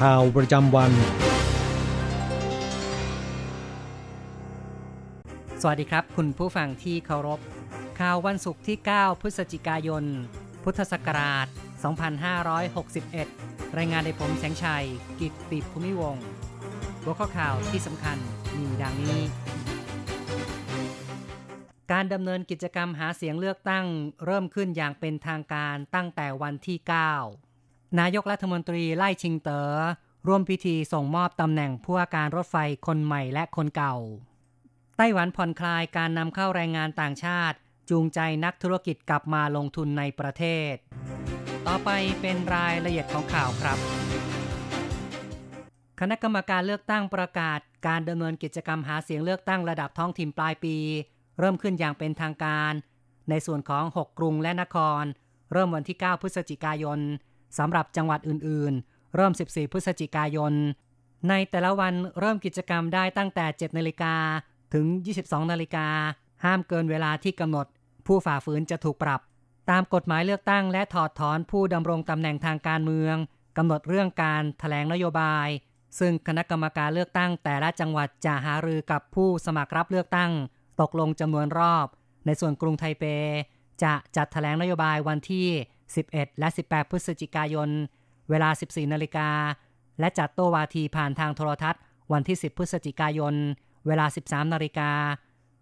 ข่าวประจำวัน สวัสดีครับ คุณผู้ฟังที่เคารพ ข่าววันศุกร์ที่ 9 พฤศจิกายน พุทธศักราช 2561 รายงานในผมแสงชัย กิตติภูมิวงหัวข้อข่าวที่สำคัญมีดังนี้ การดำเนินกิจกรรมหาเสียงเลือกตั้ง เริ่มขึ้นอย่างเป็นทางการตั้งแต่วันที่ 9 นายกรัฐมนตรีไล่ชิงเตอ๋อร่วมพิธีส่งมอบตำแหน่งผู้ว่าการรถไฟคนใหม่และคนเก่า ไต้หวันผ่อนคลายการนำเข้าแรงงานต่างชาติ จูงใจนักธุรกิจกลับมาลงทุนในประเทศ ต่อไปเป็นรายละเอียดของข่าวครับ คณะกรรมการเลือกตั้งประกาศ การดำเนินกิจกรรมหาเสียงเลือกตั้งระดับท้องถิ่นปลายปี เริ่มขึ้นอย่างเป็นทางการ ในส่วนของ 6 กรุงและนคร เริ่มวันที่ 9 พฤศจิกายน สำหรับจังหวัดอื่นๆ เริ่ม 14 พฤศจิกายน ในแต่ละวันเริ่มกิจกรรมได้ตั้งแต่ 7 นาฬิกาถึง 22 นาฬิกา ห้ามเกินเวลาที่กำหนด ผู้ฝ่าฝืนจะถูกปรับ ตามกฎหมายเลือกตั้งและถอดถอนผู้ดำรงตำแหน่งทางการเมืองกำหนดเรื่องการถแถลงนโยบาย ซึ่งคณะกรรมการเลือกตั้งแต่ละจังหวัดจะหารือกับผู้สมัครรับเลือกตั้ง ตกลงจำนวนรอบ ในส่วนกรุงไทเป จะจัดถแถลงนโยบายวันที่ 11 และ 18 พฤศจิกายน เวลา 14 นาฬิกา และจัดโตวาทีผ่านทางโทรทัศน์ วันที่ 10 พฤศจิกายน เวลา 13 นาฬิกา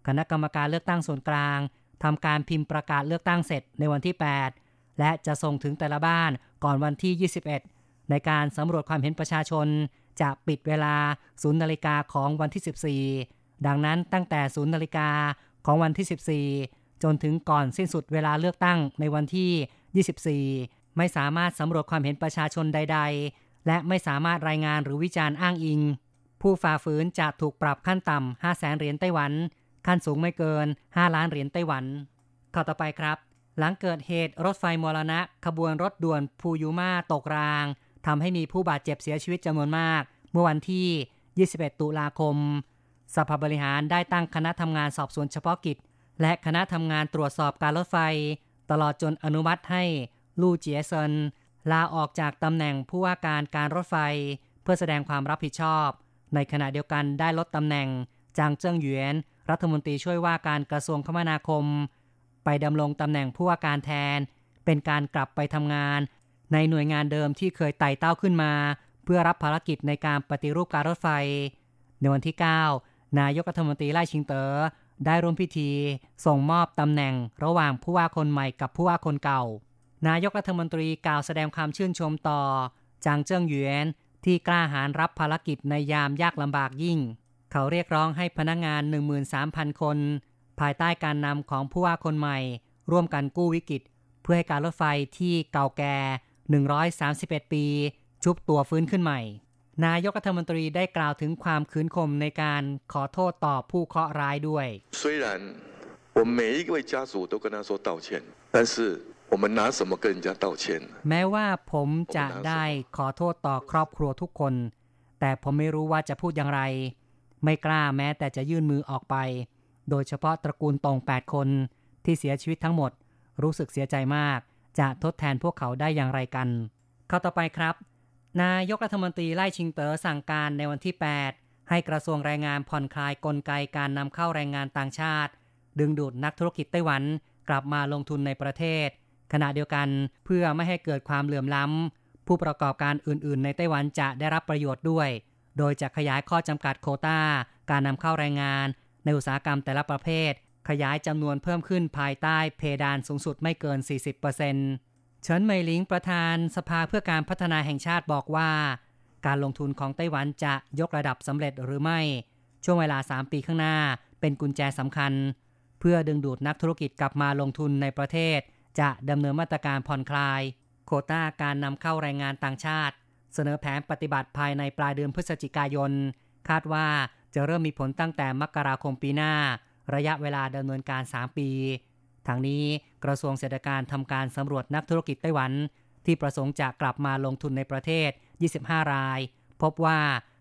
คณะกรรมการเลือกตั้งส่วนกลางทำการพิมพ์ประกาศเลือกตั้งเสร็จในวันที่ 8 และจะส่งถึงแต่ละบ้านก่อนวันที่ 21 ในการสำรวจความเห็นประชาชน จะปิดเวลา 0 นาฬิกาของวันที่ 14 ดังนั้นตั้งแต่ 0 นาฬิกาของวันที่ 14 จนถึงก่อนสิ้นสุดเวลาเลือกตั้งในวันที่ 24 ไม่สามารถสำรวจความเห็นประชาชนใด ๆ และไม่สามารถรายงานหรือวิจารณ์อ้างอิง ผู้ฝ่าฝืนจะถูกปรับขั้นต่ำ 5 แสนเหรียญไต้หวัน ขั้นสูงไม่เกิน 5 ล้านเหรียญไต้หวัน ข้อต่อไปครับ หลังเกิดเหตุรถไฟมรณะ ขบวนรถด่วนพูยูมาตกรางทำให้มีผู้บาดเจ็บเสียชีวิตจำนวนมาก เมื่อวันที่ 21 ตุลาคมสภาบริหารได้ตั้งคณะทำงานสอบสวนเฉพาะกิจ และคณะทำงานตรวจสอบการรถไฟ ตลอดจนอนุมัติให้ลู่เจียเซินลาออกจากตำแหน่งผู้ว่าการการรถไฟ เพื่อแสดงความรับผิดชอบ ในขณะเดียวกันได้ลดตำแหน่ง จางเจิ้งหยวน รัฐมนตรีช่วยว่าการกระทรวงคมนาคม ไปดำรงตำแหน่งผู้ว่าการแทน เป็นการกลับไปทำงาน ในหน่วยงานเดิมที่เคยไต่เต้าขึ้นมา เพื่อรับภารกิจในการปฏิรูปการรถไฟ ในวันที่ 9 นายกรัฐมนตรีไล่ชิงเตอ๋อ ได้ร่วมพิธี ส่งมอบตำแหน่งระหว่างผู้ว่าคนใหม่กับผู้ว่าคนเก่า นายกรัฐมนตรีกล่าวแสดงความชื่นชมต่อ จางเจิ้งหยวนที่กล้าหาญรับภารกิจในยามยากลำบากยิ่ง เขาเรียกร้องให้พนักงงาน 13,000 คน ภายใต้การนำของผู้ว่าคนใหม่ ร่วมกันกู้วิกฤต เพื่อให้การรถไฟที่เก่าแก่ 131 ปี ชุบตัวฟื้นขึ้นใหม่ นายกรัฐมนตรีได้กล่าวถึงความคืนคมในการขอโทษต่อผู้เคราะห์ร้ายด้วย 虽然我们每一位家属都跟他说道歉，但是我们拿什么跟人家道歉呢？ แม้ว่าผมจะได้ขอโทษต่อครอบครัวทุกคน แต่ผมไม่รู้ว่าจะพูดอย่างไร ไม่กล้าแม้แต่จะยื่นมือออกไป โดยเฉพาะตระกูลตรง8 คนที่เสียชีวิตทั้งหมด รู้สึกเสียใจมาก จะทดแทนพวกเขาได้อย่างไรกัน เข้าต่อไปครับ นายกรัฐมนตรีไล่ชิงเต๋อสั่งการในวันที่ 8 ให้กระทรวงแรงงานผ่อนคลายกลไกการนำเข้าแรงงานต่างชาติ ดึงดูดนักธุรกิจไต้หวันกลับมาลงทุนในประเทศ ขณะเดียวกันเพื่อไม่ให้เกิดความเหลื่อมล้ำ ผู้ประกอบการอื่น ๆ ในไต้หวันจะได้รับประโยชน์ด้วย โดยจะขยายข้อจำกัดโคตา้า การนำเข้าแรงงาน ในอุตสาหกรรมแต่ละประเภท ขยายจำนวนเพิ่มขึ้นภายใต้เพดานสูงสุดไม่เกิน 40% เฉินเหมยหลิงประธานสภาเพื่อการพัฒนาแห่งชาติบอกว่า การลงทุนของไต้หวันจะยกระดับสำเร็จหรือไม่ ช่วงเวลา 3 ปีข้างหน้า เป็นกุญแจสำคัญ เพื่อดึงดูดนักธุรกิจกลับมาลงทุนในประเทศ จะดำเนินมาตรการผ่อนคลาย โคต้าการนำเข้าแรงงานต่างชาติ เสนอแผนปฏิบัติภายในปลายเดือนพฤศจิกายน คาดว่าจะเริ่มมีผลตั้งแต่มกราคมปีหน้า ระยะเวลาดำเนินการ 3 ปี ทางนี้กระทรวงเศรษฐการทำการสำรวจนักธุรกิจไต้หวัน ที่ประสงค์จะกลับมาลงทุนในประเทศ 25 ราย พบว่า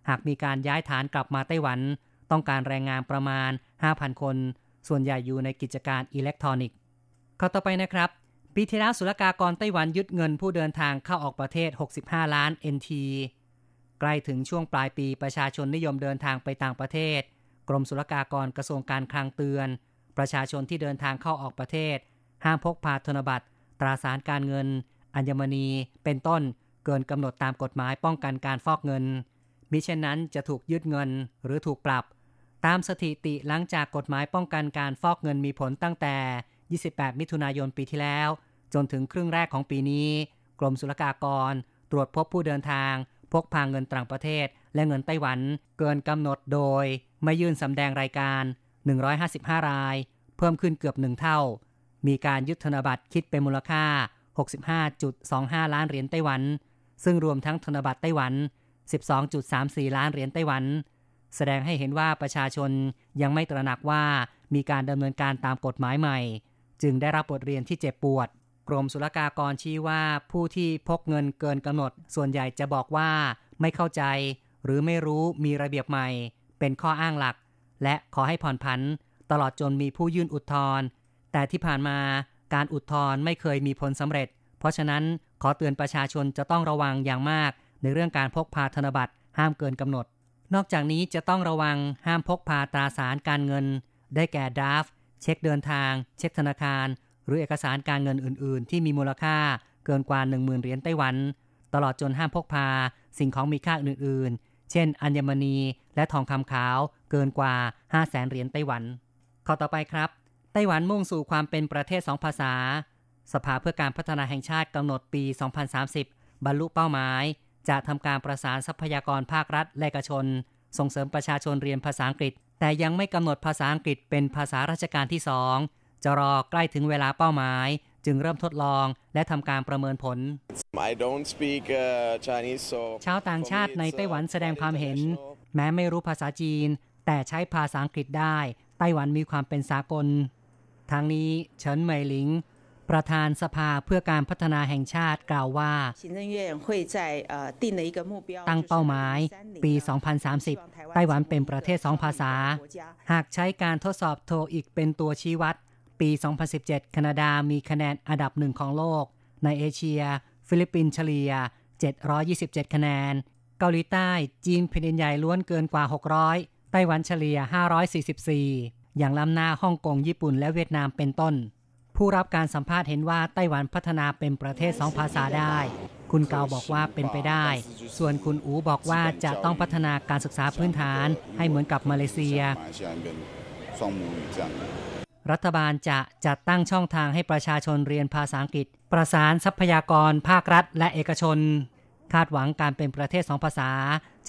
หากมีการย้ายฐานกลับมาไต้หวัน ต้องการแรงงานประมาณ 5,000 คน ส่วนใหญ่อยู่ในกิจการอิเล็กทรอนิกส์ข้อต่อไปนะครับ ปีที่แล้วศุลกากรไต้หวันยึดเงินผู้เดินทางเข้าออกประเทศ 65 ล้าน NT ใกล้ถึงช่วงปลายปีประชาชนนิยมเดินทางไปต่างประเทศ กรมศุลกากรกระทรวงการคลังเตือน ประชาชนที่เดินทางเข้าออกประเทศ ห้ามพกพาธนบัตร ตราสารการเงิน อัญมณี เป็นต้น เกินกำหนดตามกฎหมายป้องกันการฟอกเงิน มิเช่นนั้นจะถูกยึดเงินหรือถูกปรับ ตามสถิติหลังจากกฎหมายป้องกันการฟอกเงินมีผลตั้งแต่ 28 มิถุนายนปีที่แล้ว จนถึงครึ่งแรกของปีนี้ กรมศุลกากร ตรวจพบผู้เดินทาง พกพาเงินต่างประเทศ และเงินไต้หวัน เกินกำหนดโดย ไม่ยื่นสำแดงรายการ 155 ราย เพิ่มขึ้นเกือบหนึ่งเท่า มีการยึดธนบัตรคิดเป็นมูลค่า 65.25 ล้านเหรียญไต้หวัน ซึ่งรวมทั้งธนบัตรไต้หวัน 12.34 ล้านเหรียญไต้หวัน แสดงให้เห็นว่าประชาชนยังไม่ตระหนักว่ามีการดำเนินการตามกฎหมายใหม่ จึงได้รับบทเรียนที่เจ็บปวด กรมศุลกากรชี้ว่าผู้ที่พกเงินเกินกำหนด ส่วนใหญ่จะบอกว่าไม่เข้าใจ หรือไม่รู้มีระเบียบใหม่ เป็นข้ออ้างหลัก และขอให้ผ่อนผันตลอดจนมีผู้ยื่นอุทธรณ์แต่ที่ผ่านมาการอุทธรณ์ไม่เคยมีผลสำเร็จ เพราะฉะนั้นขอเตือนประชาชนจะต้องระวังอย่างมาก ในเรื่องการพกพาธนบัตรห้ามเกินกำหนด นอกจากนี้จะต้องระวังห้ามพกพาตราสารการเงิน ได้แก่ดาฟเช็คเดินทาง เช็คธนาคาร หรือเอกสารการเงินอื่น ๆ ที่มีมูลค่าเกินกว่า 10,000เหรียญไต้หวัน ตลอดจนห้ามพกพาสิ่งของมีค่าอื่น ๆ เช่น อัญมณีและทองคำขาวเกินกว่า 5 0 0แสนเหรียญไต้หวัน ข้อต่อไปครับ ไต้หวันมุ่งสู่ความเป็นประเทศสองภาษา สภาเพื่อการพัฒนาแห่งชาติกำหนดปี 2030 บรรลุเป้าหมาย จะทำการประสานทรัพยากรภาครัฐและเอกชน ส่งเสริมประชาชนเรียนภาษาอังกฤษ แต่ยังไม่กำหนดภาษาอังกฤษเป็นภาษาราชการที่สองจะรอใกล้ถึงเวลาเป้าหมาย จึงเริ่มทดลองและทำการประเมินผล I don't speak uh, Chinese so ชาวต่างชาติในไต้หวันแสดงความเห็น แม้ไม่รู้ภาษาจีน แต่ใช้ภาษาอังกฤษได้ ไต้หวันมีความเป็นสากล ทางนี้เฉินเหมยหลิงประธานสภาเพื่อการพัฒนาแห่งชาติกล่าวว่า ตั้งเป้าหมาย ปี 2030 ไต้หวันเป็นประเทศสองภาษา หากใช้การทดสอบโทอีกเป็นตัวชี้วัด ปี 2017 แคนาดามีคะแนนอันดับหนึ่งของโลก ในเอเชีย ฟิลิปปินส์เฉลี่ย 727 คะแนน เกาหลีใต้ จีนแผ่นดินใหญ่ล้วนเกินกว่า 600 ไต้หวันเฉลี่ย 544 อย่างล้ำหน้าฮ่องกง ญี่ปุ่น และเวียดนามเป็นต้น ผู้รับการสัมภาษณ์เห็นว่าไต้หวันพัฒนาเป็นประเทศสองภาษาได้ คุณเกาบอกว่าเป็นไปได้ ส่วนคุณอูบอกว่าจะต้องพัฒนาการศึกษาพื้นฐานให้เหมือนกับมาเลเซีย รัฐบาลจะจัดตั้งช่องทางให้ประชาชนเรียนภาษาอังกฤษ ประสานทรัพยากรภาครัฐ และเอกชน คาดหวังการเป็นประเทศสองภาษา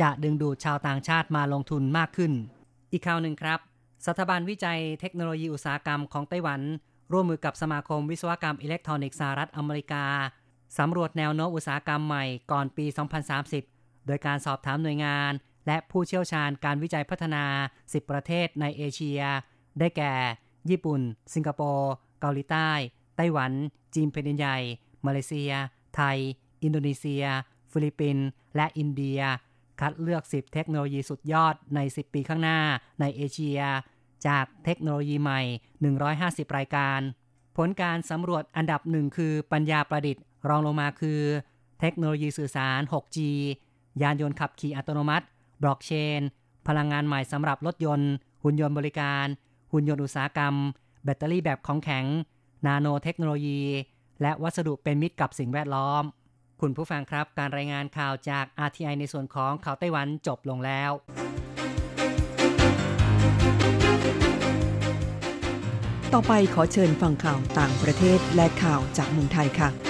จะดึงดูดชาวต่างชาติมาลงทุนมากขึ้น อีกข่าวหนึ่งครับ สถาบันวิจัยเทคโนโลยีอุตสาหกรรมของไต้หวัน ร่วมมือกับสมาคมวิศวกรรมอิเล็กทรอนิกส์สหรัฐอเมริกาสำรวจแนวโน้มอุตสาหกรรมใหม่ก่อนปี 2030 โดยการสอบถามหน่วยงาน และผู้เชี่ยวชาญการวิจัยพัฒนา 10 ประเทศในเอเชีย ได้แก่ ญี่ปุ่น สิงคโปร์ เกาหลีใต้ ไต้หวัน จีนแผ่นดินใหญ่ มาเลเซีย ไทย อินโดนีเซีย ฟิลิปปินส์ และอินเดีย คัดเลือก 10 เทคโนโลยีสุดยอดใน 10 ปีข้างหน้าในเอเชีย จากเทคโนโลยีใหม่ 150 รายการ ผลการสำรวจอันดับหนึ่งคือปัญญาประดิษฐ์ รองลงมาคือ เทคโนโลยีสื่อสาร 6G ยานยนต์ขับขี่อัตโนมัติ บล็อกเชน พลังงานใหม่สำหรับรถยนต์ หุ่นยนต์บริการ หุ่นยนต์อุตสาหกรรม แบตเตอรี่แบบของแข็ง นาโนเทคโนโลยี และวัสดุเป็นมิตรกับสิ่งแวดล้อม คุณผู้ฟังครับการรายงานข่าวจาก RTI ในส่วนของข่าวไต้หวันจบลงแล้วต่อไปขอเชิญฟังข่าวต่างประเทศและข่าวจากเมืองไทยค่ะ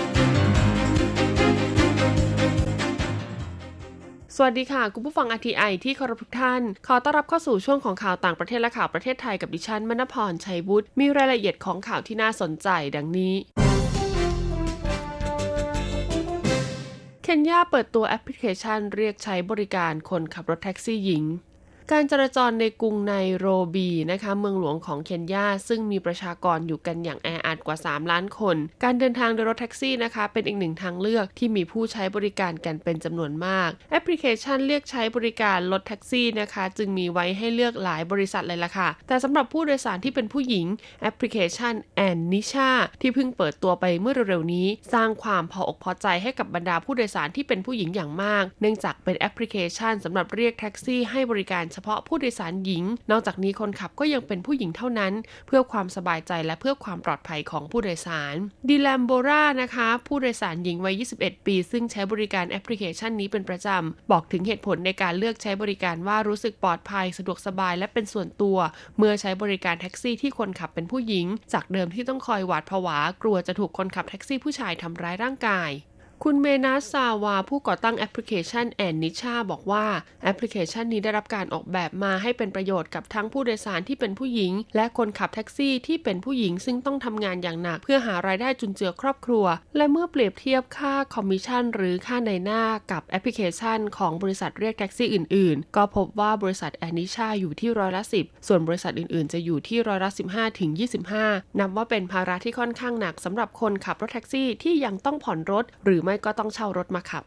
สวัสดีค่ะ คุณผู้ฟังอาร์ทีไอที่เคารพทุกท่าน ขอต้อนรับเข้าสู่ช่วงของข่าวต่างประเทศและข่าวประเทศไทยกับดิฉันมณพรชัยบุตรมีรายละเอียดของข่าวที่น่าสนใจดังนี้เคนยาเปิดตัวแอปพลิเคชันเรียกใช้บริการคนขับรถแท็กซี่หญิง การจราจรในกรุงไนโรบีนะคะเมืองหลวงของเคนยาซึ่งมีประชากรอยู่กันอย่างแออัดกว่า 3 ล้านคน การเดินทางโดยรถแท็กซี่นะคะ เป็นอีกหนึ่งทางเลือกที่มีผู้ใช้บริการกันเป็นจำนวนมาก แอปพลิเคชันเรียกใช้บริการรถแท็กซี่นะคะ จึงมีไว้ให้เลือกหลายบริษัทเลยล่ะค่ะ แต่สำหรับผู้โดยสารที่เป็นผู้หญิงแอปพลิเคชันแอนนิชาที่เพิ่งเปิดตัวไปเมื่อเร็วๆนี้ สร้างความพออกพอใจให้กับบรรดาผู้โดยสารที่เป็นผู้หญิงอย่างมาก เนื่องจากเป็นแอปพลิเคชันสำหรับเรียกแท็กซี่ให้บริการเฉพาะผู้โดยสารหญิง นอกจากนี้คนขับก็ยังเป็นผู้หญิงเท่านั้น เพื่อความสบายใจและเพื่อความปลอดภัยของผู้โดยสารดีแลมโบรานะคะ ผู้โดยสารหญิงวัย 21 ปี ซึ่งใช้บริการแอปพลิเคชันนี้เป็นประจำ บอกถึงเหตุผลในการเลือกใช้บริการว่ารู้สึกปลอดภัย สะดวกสบายและเป็นส่วนตัว เมื่อใช้บริการแท็กซี่ที่คนขับเป็นผู้หญิง จากเดิมที่ต้องคอยหวาดผวากลัวจะถูกคนขับแท็กซี่ผู้ชายทำร้ายร่างกาย คุณเมนาซาวา ผู้ก่อตั้งแอปพลิเคชันแอนนิชาบอกว่า แอปพลิเคชันนี้ได้รับการออกแบบมาให้เป็นประโยชน์กับทั้งผู้โดยสารที่เป็นผู้หญิง และคนขับแท็กซี่ที่เป็นผู้หญิงซึ่งต้องทำงานอย่างหนัก เพื่อหารายได้จุนเจือครอบครัว และเมื่อเปรียบเทียบค่าคอมมิชชั่น หรือค่านายหน้ากับแอปพลิเคชัน ของบริษัทเรียกแท็กซี่อื่น ๆ ก็พบว่าบริษัทแอนนิชาอยู่ที่ร้อยละสิบส่วนบริษัทอื่น ๆ จะอยู่ที่ร้อยละ15ถึง25นับว่าเป็นภาระที่ค่อนข้างหนักสำหรับคนขับรถแท็กซี่ที่ยังต้องผ่อนรถหรือไม่ก็ต้องเช่ารถมาขับ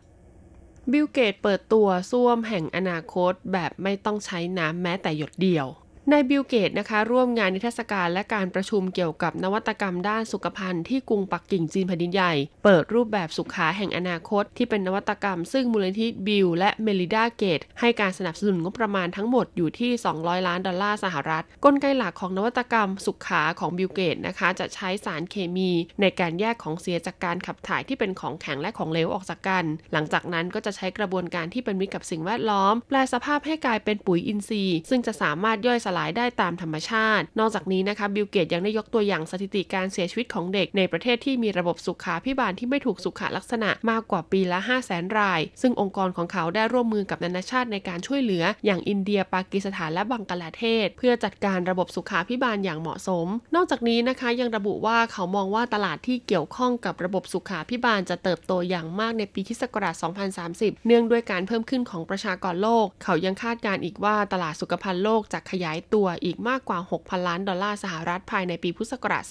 บิลเกตเปิดตัวส้วมแห่งอนาคตแบบไม่ต้องใช้น้ำแม้แต่หยดเดียว นายบิลเกตนะคะ ร่วมงานนิทรรศการและการประชุมเกี่ยวกับนวัตกรรมด้านสุขภัณฑ์ที่กรุงปักกิ่งจีนแผ่นดินใหญ่ เปิดรูปแบบสุขาแห่งอนาคต ที่เป็นนวัตกรรม ซึ่งมูลนิธิบิลและเมลินดาเกต ให้การสนับสนุนงบประมาณทั้งหมดอยู่ที่ 200 ล้านดอลลาร์สหรัฐ กลไกหลักของนวัตกรรมสุขาของบิลเกตนะคะ จะใช้สารเคมีในการแยกของเสียจากการขับถ่ายที่เป็นของแข็งและของเหลวออกจากกัน หลังจากนั้นก็จะใช้กระบวนการที่เป็นมิตรกับสิ่งแวดล้อม แปลสภาพให้กลายเป็นปุ๋ยอินทรีย์ ซึ่งจะสามารถย่อยสลายได้ตามธรรมชาติ นอกจากนี้นะคะบิลเกตยังได้ยกตัวอย่างสถิติการเสียชีวิตของเด็กในประเทศที่มีระบบสุขาพิบาลที่ไม่ถูกสุขลักษณะมากกว่าปีละ 5 0 0แสนราย ซึ่งองค์กรของเขาได้ร่วมมือกับนานาชาติในการช่วยเหลือ อย่างอินเดีย ปากีสถานและบังกลาเทศ เพื่อจัดการระบบสุขาพิบาลอย่างเหมาะสม นอกจากนี้นะคะยังระบุว่าเขามองว่าตลาดที่เกี่ยวข้องกับระบบสุขาพิบาลจะเติบโตอย่างมากในปีที่ศักราช 2030 เนื่องด้วยการเพิ่มขึ้นของประชากรโลก เขายังคาดการณ์อีกว่าตลาดสุขภัณฑ์โลกจะขยายตัวอีกมากกว่า 6,000 ล้านดอลลาร์สหรัฐภายในปีพุทธศักราช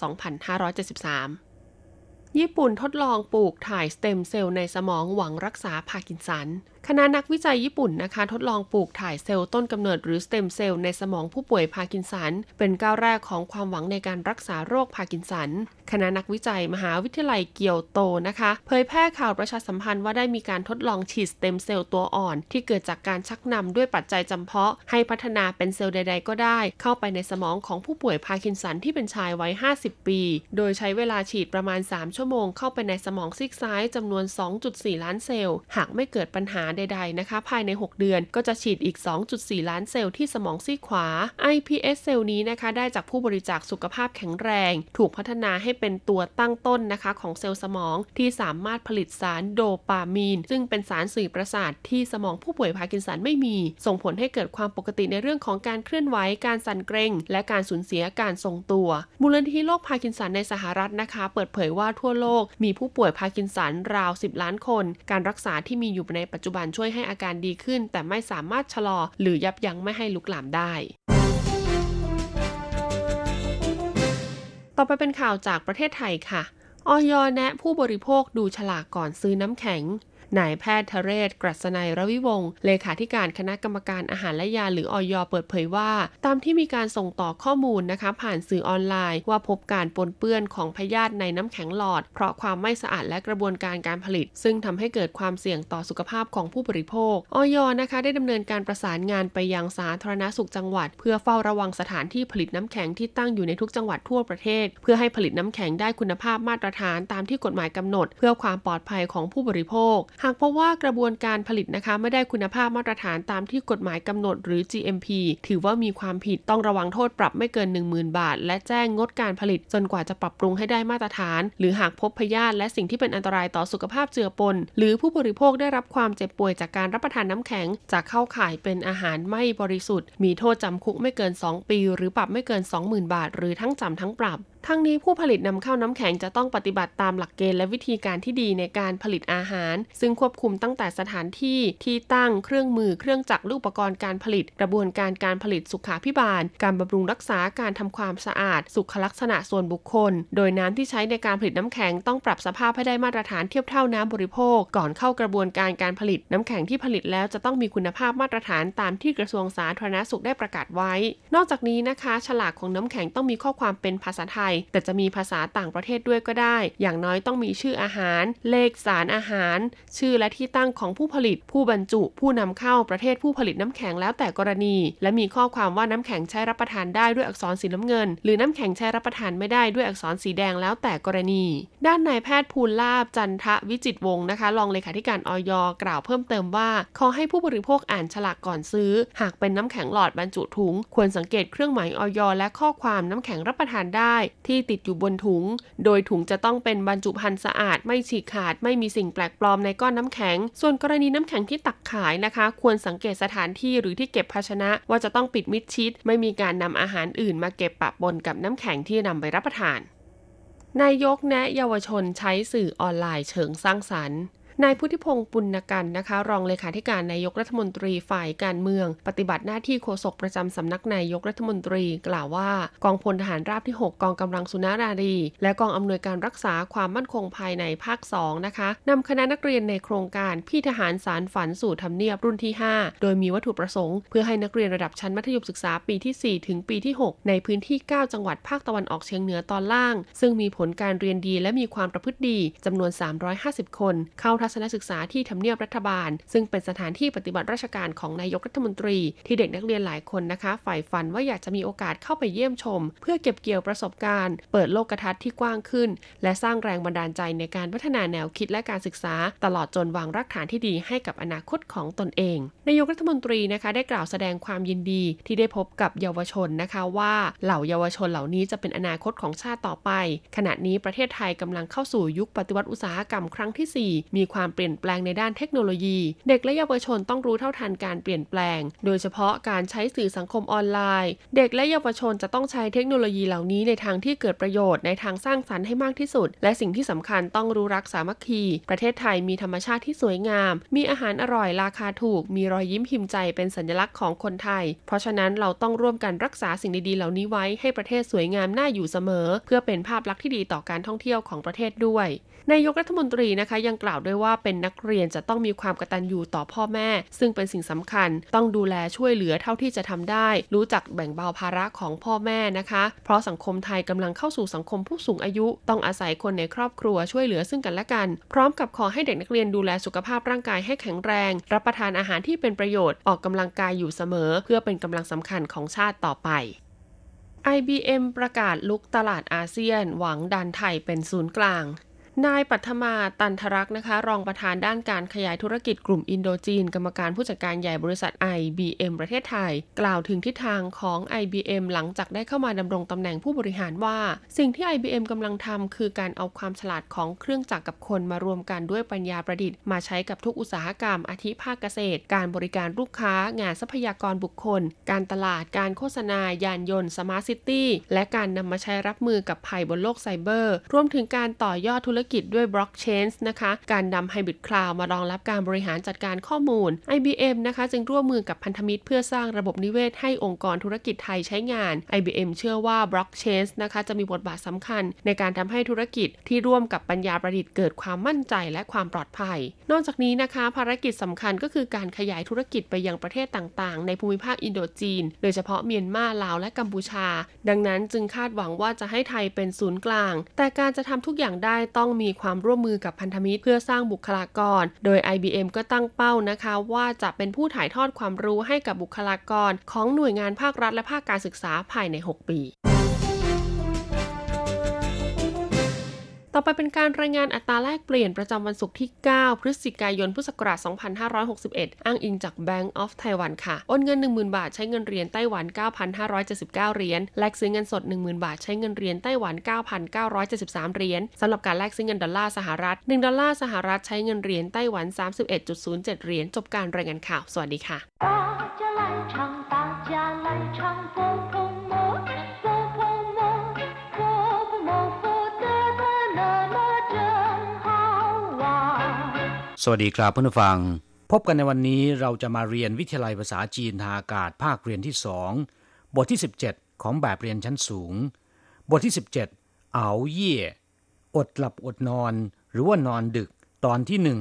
2573 ญี่ปุ่นทดลองปลูกถ่ายสเต็มเซลล์ในสมองหวังรักษาพาร์กินสันคณะนักวิจัยญี่ปุ่นนะคะ ทดลองปลูกถ่ายเซลล์ต้นกำเนิดหรือสเต็มเซลล์ในสมองผู้ป่วยพาร์กินสัน เป็นก้าวแรกของความหวังในการรักษาโรคพาร์กินสัน คณะนักวิจัยมหาวิทยาลัยเกียวโตนะคะ เผยแพร่ข่าวประชาสัมพันธ์ว่าได้มีการทดลองฉีดสเต็มเซลล์ตัวอ่อน ที่เกิดจากการชักนำด้วยปัจจัยจำเพาะ ให้พัฒนาเป็นเซลล์ใด ๆ ก็ได้ เข้าไปในสมองของผู้ป่วยพาร์กินสันที่เป็นชายวัย 50 ปี โดยใช้เวลาฉีดประมาณ 3 ชั่วโมงเข้าไปในสมองซีกซ้ายจำนวน 2.4 ล้านเซลล์ หากไม่เกิดปัญหาใด ๆ นะคะ ภายใน 6 เดือนก็จะฉีดอีก 2.4 ล้านเซลล์ที่สมองซีกขวา iPS เซลล์นี้นะคะ ได้จากผู้บริจาคสุขภาพแข็งแรง ถูกพัฒนาให้เป็นตัวตั้งต้นนะคะ ของเซลล์สมองที่สามารถผลิตสารโดปามีน ซึ่งเป็นสารสื่อประสาทที่สมองผู้ป่วยพาร์กินสันไม่มี ส่งผลให้เกิดความปกติในเรื่องของการเคลื่อนไหวการสั่นเกร็งและการสูญเสียการทรงตัว มูลนิธิโรคพาร์กินสันในสหรัฐนะคะ เปิดเผยว่าทั่วโลกมีผู้ป่วยพาร์กินสันราว 10 ล้านคน การรักษาที่มีอยู่ในปัจจุบันช่วยให้อาการดีขึ้น แต่ไม่สามารถชะลอ หรือยับยั้งไม่ให้ลุกลามได้ต่อไปเป็นข่าวจากประเทศไทยค่ะออยแนะผู้บริโภคดูฉลากก่อนซื้อน้ำแข็ง นายแพทย์ทเรศกรัศนัยรวิวงศ์เลขาธิการคณะกรรมการอาหารและยาหรืออย เปิดเผยว่า ตามที่มีการส่งต่อข้อมูลนะคะ ผ่านสื่อออนไลน์ ว่าพบการปนเปื้อนของพยาธิในน้ำแข็งหลอด เพราะความไม่สะอาดและกระบวนการการผลิต ซึ่งทำให้เกิดความเสี่ยงต่อสุขภาพของผู้บริโภคอยนะคะ ได้ดำเนินการประสานงานไปยังสาธารณสุขจังหวัด เพื่อเฝ้าระวังสถานที่ผลิตน้ำแข็งที่ตั้งอยู่ในทุกจังหวัดทั่วประเทศ เพื่อให้ผลิตน้ำแข็งได้คุณภาพมาตรฐานตามที่กฎหมายกำหนด เพื่อความปลอดภัยของผู้บริโภคหากพบว่ากระบวนการผลิตนะคะไม่ได้คุณภาพมาตรฐานตามที่กฎหมายกำหนดหรือ GMP ถือว่ามีความผิดต้องระวังโทษปรับไม่เกิน 10,000 บาท และแจ้งงดการผลิตจนกว่าจะปรับปรุงให้ได้มาตรฐาน หรือหากพบพยาธิและสิ่งที่เป็นอันตรายต่อสุขภาพเจือปน หรือผู้บริโภคได้รับความเจ็บป่วยจากการรับประทานน้ำแข็งจะเข้าข่ายเป็นอาหารไม่บริสุทธิ์ มีโทษจำคุกไม่เกิน 2 ปี หรือปรับไม่เกิน 20,000 บาท หรือทั้งจำทั้งปรับ ทั้งนี้ผู้ผลิตนำเข้าน้ำแข็งจะต้องปฏิบัติตามหลักเกณฑ์และวิธีการที่ดีในการผลิตอาหาร ซึ่งควบคุมตั้งแต่สถานที่ที่ตั้งเครื่องมือเครื่องจักรลูกอุปกรณ์การผลิต กระบวนการการผลิตสุขาพิบาล การบำรุงรักษาการทำความสะอาด สุขลักษณะส่วนบุคคล โดยน้ำที่ใช้ในการผลิตน้ำแข็งต้องปรับสภาพให้ได้มาตรฐานเทียบเท่าน้ำบริโภค ก่อนเข้ากระบวนการการผลิตน้ำแข็งที่ผลิตแล้วจะต้องมีคุณภาพมาตรฐานตามที่กระทรวงสาธารณสุขได้ประกาศไว้ นอกจากนี้นะคะ ฉลากของน้ำแข็งต้องมีข้อความเป็นภาษาไทยแต่จะมีภาษาต่างประเทศด้วยก็ได้ อย่างน้อยต้องมีชื่ออาหาร เลขสารอาหาร ชื่อและที่ตั้งของผู้ผลิต ผู้บรรจุ ผู้นำเข้าประเทศผู้ผลิตน้ำแข็งแล้วแต่กรณี และมีข้อความว่าน้ำแข็งใช้รับประทานได้ด้วยอักษรสีน้ำเงิน หรือน้ำแข็งใช้รับประทานไม่ได้ด้วยอักษรสีแดงแล้วแต่กรณี ด้านนายแพทย์ภูลลาบจันทะวิจิตวงศ์นะคะรองเลขาธิการออยกล่าวเพิ่มเติมว่าขอให้ผู้บริโภคอ่านฉลากก่อนซื้อ หากเป็นน้ำแข็งหลอดบรรจุถุง ควรสังเกตเครื่องหมายออยและข้อความน้ำแข็งรับประทานได้ ที่ติดอยู่บนถุง โดยถุงจะต้องเป็นบรรจุภัณฑ์สะอาด ไม่ฉีกขาด ไม่มีสิ่งแปลกปลอมในก้อนน้ำแข็ง ส่วนกรณีน้ำแข็งที่ตักขายนะคะ ควรสังเกตสถานที่หรือที่เก็บภาชนะว่าจะต้องปิดมิดชิด ไม่มีการนำอาหารอื่นมาเก็บปะปนกับน้ำแข็งที่นำไปรับประทานนายกแนะเยาวชนใช้สื่อออนไลน์เชิงสร้างสรรค์ นายพุทธิพงศ์ปุณกันนะคะ รองเลขาธิการนายกรัฐมนตรีฝ่ายการเมือง ปฏิบัติหน้าที่โฆษกประจำสำนักนายกรัฐมนตรี กล่าวว่ากองพลทหารราบที่ 6 กองกำลังสุนารารี และกองอำนวยการรักษาความมั่นคงภายในภาค 2 นะคะนำคณะนักเรียนในโครงการพี่ทหารสารฝันสู่ทำเนียบรุ่นที่ 5 โดยมีวัตถุประสงค์ เพื่อให้นักเรียนระดับชั้นมัธยมศึกษาปีที่ 4 ถึงปีที่ 6 ในพื้นที่ 9 จังหวัดภาคตะวันออกเฉียงเหนือตอนล่าง ซึ่งมีผลการเรียนดีและมีความประพฤติดีจำนวน 350 คน เข้าทัศนศึกษาที่ทำเนียบรัฐบาล ซึ่งเป็นสถานที่ปฏิบัติราชการของนายกรัฐมนตรี ที่เด็กนักเรียนหลายคนนะคะใฝ่ฝันว่าอยากจะมีโอกาสเข้าไปเยี่ยมชม เพื่อเก็บเกี่ยวประสบการณ์ เปิดโลกทัศน์ที่กว้างขึ้น และสร้างแรงบันดาลใจในการพัฒนาแนวคิดและการศึกษา ตลอดจนวางรากฐานที่ดีให้กับอนาคตของตนเองนายกรัฐมนตรีนะคะได้กล่าวแสดงความยินดีที่ได้พบกับเยาวชนนะคะว่าเหล่าเยาวชนเหล่านี้จะเป็นอนาคตของชาติต่อไป ขณะนี้ประเทศไทยกำลังเข้าสู่ยุคปฏิวัติอุตสาหกรรมครั้งที่ 4 มีความความเปลี่ยนแปลงในด้านเทคโนโลยี เด็กและเยาวชนต้องรู้เท่าทันการเปลี่ยนแปลง โดยเฉพาะการใช้สื่อสังคมออนไลน์ เด็กและเยาวชนจะต้องใช้เทคโนโลยีเหล่านี้ในทางที่เกิดประโยชน์ในทางสร้างสรรค์ให้มากที่สุด และสิ่งที่สำคัญต้องรู้รักสามัคคี ประเทศไทยมีธรรมชาติที่สวยงาม มีอาหารอร่อยราคาถูก มีรอยยิ้มพิมพ์ใจเป็นสัญลักษณ์ของคนไทย เพราะฉะนั้นเราต้องร่วมกันรักษาสิ่งดีๆเหล่านี้ไว้ให้ประเทศสวยงามน่าอยู่เสมอ เพื่อเป็นภาพลักษณ์ที่ดีต่อการท่องเที่ยวของประเทศด้วยนายกรัฐมนตรีนะคะยังกล่าวด้วยว่าาเป็นนักเรียนจะต้องมีความกตัญญูต่อพ่อแม่ ซึ่งเป็นสิ่งสำคัญ ต้องดูแลช่วยเหลือเท่าที่จะทำได้ รู้จักแบ่งเบาภาระของพ่อแม่นะคะ เพราะสังคมไทยกำลังเข้าสู่สังคมผู้สูงอายุ ต้องอาศัยคนในครอบครัวช่วยเหลือซึ่งกันและกัน พร้อมกับขอให้เด็กนักเรียนดูแลสุขภาพร่างกายให้แข็งแรง รับประทานอาหารที่เป็นประโยชน์ออกกำลังกายอยู่เสมอ เพื่อเป็นกำลังสำคัญของชาติต่อไป IBM ประกาศลุกตลาดอาเซียน หวังดันไทยเป็นศูนย์กลาง นายปัทมาตันทรักนะคะ รองประธานด้านการขยายธุรกิจกลุ่มอินโดจีน กรรมการผู้จัดการใหญ่บริษัท IBM ประเทศไทย กล่าวถึงทิศทางของ IBM หลังจากได้เข้ามาดำรงตำแหน่งผู้บริหารว่า สิ่งที่ IBM กำลังทำคือการเอาความฉลาดของเครื่องจักรกับคนมารวมกันด้วยปัญญาประดิษฐ์มาใช้กับทุกอุตสาหกรรม อาทิภาคเกษตร การบริการลูกค้า งานทรัพยากรบุคคล การตลาดการโฆษณา ยานยนต์ smart city และการนำมาใช้รับมือกับภัยบนโลกไซเบอร์ รวมถึงการต่อยอดธุรกิจด้วย Blockchain นะคะ การนำ Hybrid Cloud มารองรับการบริหารจัดการข้อมูล IBM นะคะจึงร่วมมือกับพันธมิตรเพื่อสร้างระบบนิเวศให้องค์กรธุรกิจไทยใช้งาน IBM เชื่อว่า Blockchain นะคะจะมีบทบาทสำคัญ ในการทำให้ธุรกิจที่ร่วมกับปัญญาประดิษฐ์เกิดความมั่นใจและความปลอดภัย นอกจากนี้นะคะภารกิจสำคัญก็คือการขยายธุรกิจไปยังประเทศต่างๆ ในภูมิภาคอินโดจีน โดยเฉพาะเมียนมาลาวและกัมพูชา ดังนั้นจึงคาดหวังว่าจะให้ไทยเป็นศูนย์กลาง แต่การจะทำทุกอย่างได้ต้องมีความร่วมมือกับพันธมิตรเพื่อสร้างบุคลากร โดย IBM ก็ตั้งเป้านะคะว่าจะเป็นผู้ถ่ายทอดความรู้ให้กับบุคลากร ของหน่วยงานภาครัฐและภาคการศึกษาภายใน 6 ปี ต่อไปเป็นการรายงานอัตราแลกเปลี่ยนประจำวันศุกร์ที่ 9 พฤศจิกายน พุทธศักราช 2561 อ้างอิงจาก Bank of Taiwan ค่ะ โอนเงิน 10,000 บาทใช้เงินเหรียญไต้หวัน 9,579 เหรียญ แลกซื้อเงินสด 10,000 บาทใช้เงินเหรียญไต้หวัน 9,973 เหรียญสำหรับการแลกซื้อเงินดอลลาร์สหรัฐ 1 ดอลลาร์สหรัฐใช้เงินเหรียญไต้หวัน 31.07 เหรียญจบการรายงานข่าว สวัสดีค่ะ สวัสดีครับเพื่อนผู้ฟัง พบกันในวันนี้เราจะมาเรียนวิทยาลัยภาษาจีนทางอากาศภาคเรียนที่สองบทที่ 17 ของแบบเรียนชั้นสูง บทที่ 17 เอาเย่อดหลับอดนอน หรือว่านอนดึกตอนที่หนึ่ง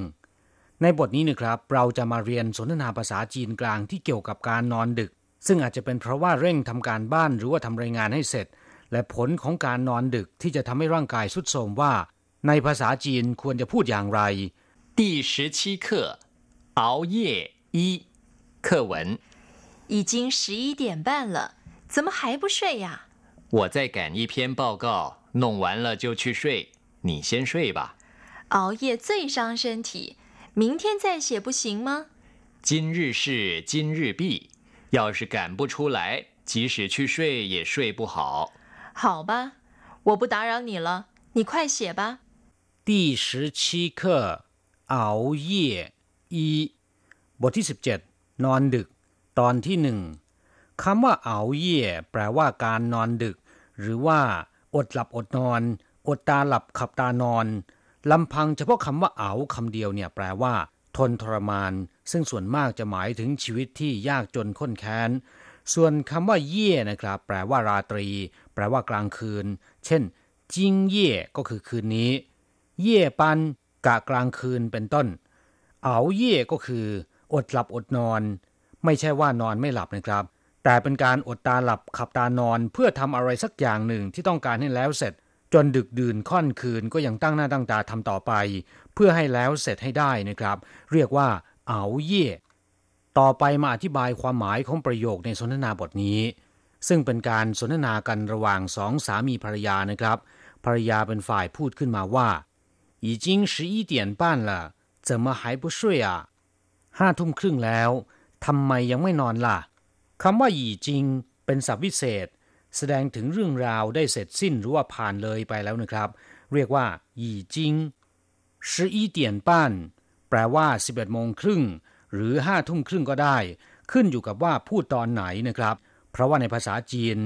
ในบทนี้นะครับเราจะมาเรียนสนทนาภาษาจีนกลางที่เกี่ยวกับการนอนดึก ซึ่งอาจจะเป็นเพราะว่าเร่งทำการบ้านหรือว่าทำรายงานให้เสร็จ และผลของการนอนดึกที่จะทำให้ร่างกายสุดโทรมว่า ในภาษาจีนควรจะพูดอย่างไร 第十七课，熬夜一，课文。已经十一点半了，怎么还不睡呀？我在赶一篇报告，弄完了就去睡。你先睡吧。熬夜最伤身体，明天再写不行吗？今日事今日毕，要是赶不出来，即使去睡也睡不好。好吧，我不打扰你了，你快写吧。第十七课。 เอาเย่อีบทที่ 17 นอนดึก ตอนที่หนึ่งคำว่าเอาเย่แปลว่าการนอนดึก หรือว่า อดหลับอดนอน อดตาหลับขับตานอนลำพังเฉพาะคำว่าเอาคำเดียวเนี่ยแปลว่า ทนทรมาน ซึ่งส่วนมากจะหมายถึงชีวิตที่ยากจนข้นแค้น ส่วนคำว่าเย่นะครับ แปลว่าราตรี แปลว่ากลางคืน เช่นจิงเย่ก็คือคืนนี้ เย่ปัน กะกลางคืนเป็นต้น เอาเย่ก็คือ อดหลับอดนอน ไม่ใช่ว่านอนไม่หลับนะครับ แต่เป็นการอดตาหลับขับตานอนเพื่อทำอะไรสักอย่างหนึ่งที่ต้องการให้แล้วเสร็จ จนดึกดื่นค่อนคืนก็ยังตั้งหน้าตั้งตาทำต่อไป เพื่อให้แล้วเสร็จให้ได้นะครับ เรียกว่าเอาเย่ต่อไปมาอธิบายความหมายของประโยคในสนทนาบทนี้ ซึ่งเป็นการสนทนากันระหว่างสองสามีภรรยานะครับ ภรรยาเป็นฝ่ายพูดขึ้นมาว่า 已经十一点半了怎么还不睡啊ห้าทุ่มครึ่งแล้วทำไมยังไม่นอนล่ะคำว่าอีจิงเป็นศัพท์วิเศษ แสดงถึงเรื่องราวได้เสร็จสิ้นหรือว่าผ่านเลยไปแล้วนะครับ เรียกว่าอีจิง十一点半แปลว่า11โมงครึ่งหรือห้าทุ่มครึ่งก็ได้ ขึ้นอยู่กับว่าพูดตอนไหนนะครับ เพราะว่าในภาษาจีน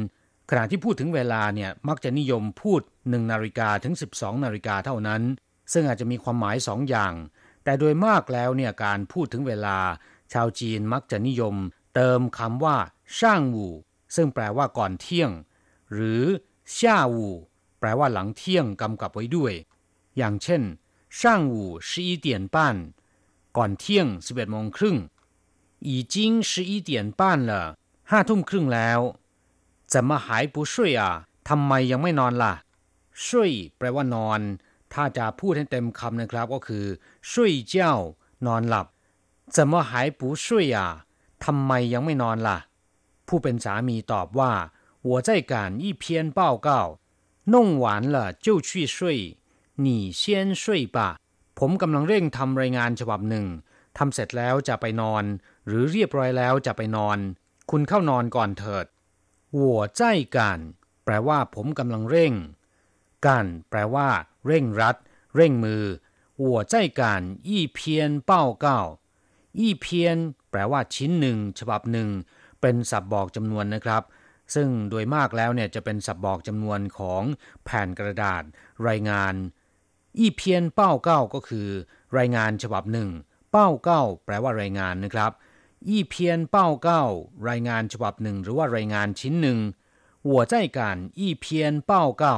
ขณะที่พูดถึงเวลาเนี่ยมักจะนิยมพูด1นาฬิกาถึง 12นาฬิกาเท่านั้น ซึ่งอาจจะมีความหมายสองอย่าง แต่โดยมากแล้วเนี่ยการพูดถึงเวลา ชาวจีนมักจะนิยม เติมคำว่าช่างวูซึ่งแปลว่าก่อนเที่ยง หรือช่าวูแปลว่าหลังเที่ยงกำกับไว้ด้วย อย่างเช่นช่างวูสิบเตียนปานก่อนเที่ยงสิบเอ็ดโมงครึ่งอีจิงสิบเตียนป้านละห้าทุ่มครึ่งแล้ว怎么还不睡啊ทำไมยังไม่นอนล่ะช่วยแปลว่านอน ถ้าจะพูดให้เต็มคำนะครับก็คือช่วยเจ้านอนหลับ怎么还不睡啊ทำไมยังไม่นอนล่ะ ผู้เป็นสามีตอบว่า我在赶一篇报告弄完了就去睡你先睡吧ผมกำลังเร่งทำรายงานฉบับหนึ่งทำเสร็จแล้วจะไปนอน หรือเรียบร้อยแล้วจะไปนอน คุณเข้านอนก่อนเถิด我在赶แปลว่าผมกำลังเร่งกันแปลว่า เร่งรัด เร่งมือ我在赶一篇报告一篇แปลว่าชิ้นหนึ่ง ฉบับหนึ่ง เป็นศัพท์บอกจำนวนนะครับ ซึ่งโดยมากแล้วเนี่ยจะเป็นศัพท์บอกจำนวนของแผ่นกระดาษ รายงาน อีเพียนเป้าเก้าก็คือ รายงานฉบับหนึ่ง เป้าเก้าแปลว่ารายงานนะครับ อีเพียนเป้าเก้ารายงานฉบับหนึ่งหรือว่ารายงานชิ้นหนึ่งหัวใจการอีเพียนเป้าเก้า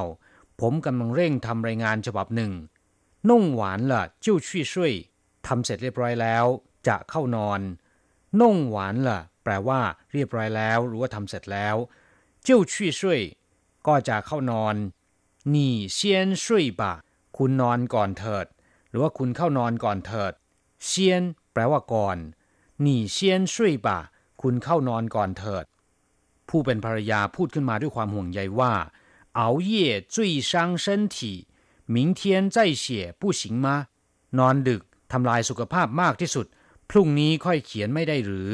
ผมกำลังเร่งทำรายงานฉบับหนึ่ง นุ่งหวานละจิ้วชี่ช่วยทำเสร็จเรียบร้อยแล้ว จะเข้านอน นุ่งหวานละแปลว่า เรียบร้อยแล้ว หรือว่าทำเสร็จแล้วจิ้วชี่ช่วยก็จะเข้านอนนี่เซียนช่วยบะคุณนอนก่อนเถิด หรือว่าคุณเข้านอนก่อนเถิดเซียนแปลว่าก่อนนี่เซียนช่วยบะคุณเข้านอนก่อนเถิด ผู้เป็นภรรยาพูดขึ้นมาด้วยความห่วงใยว่า 熬夜最伤身体明天再写不行吗นอนดึกทำลายสุขภาพมากที่สุด พรุ่งนี้ค่อยเขียนไม่ได้หรือ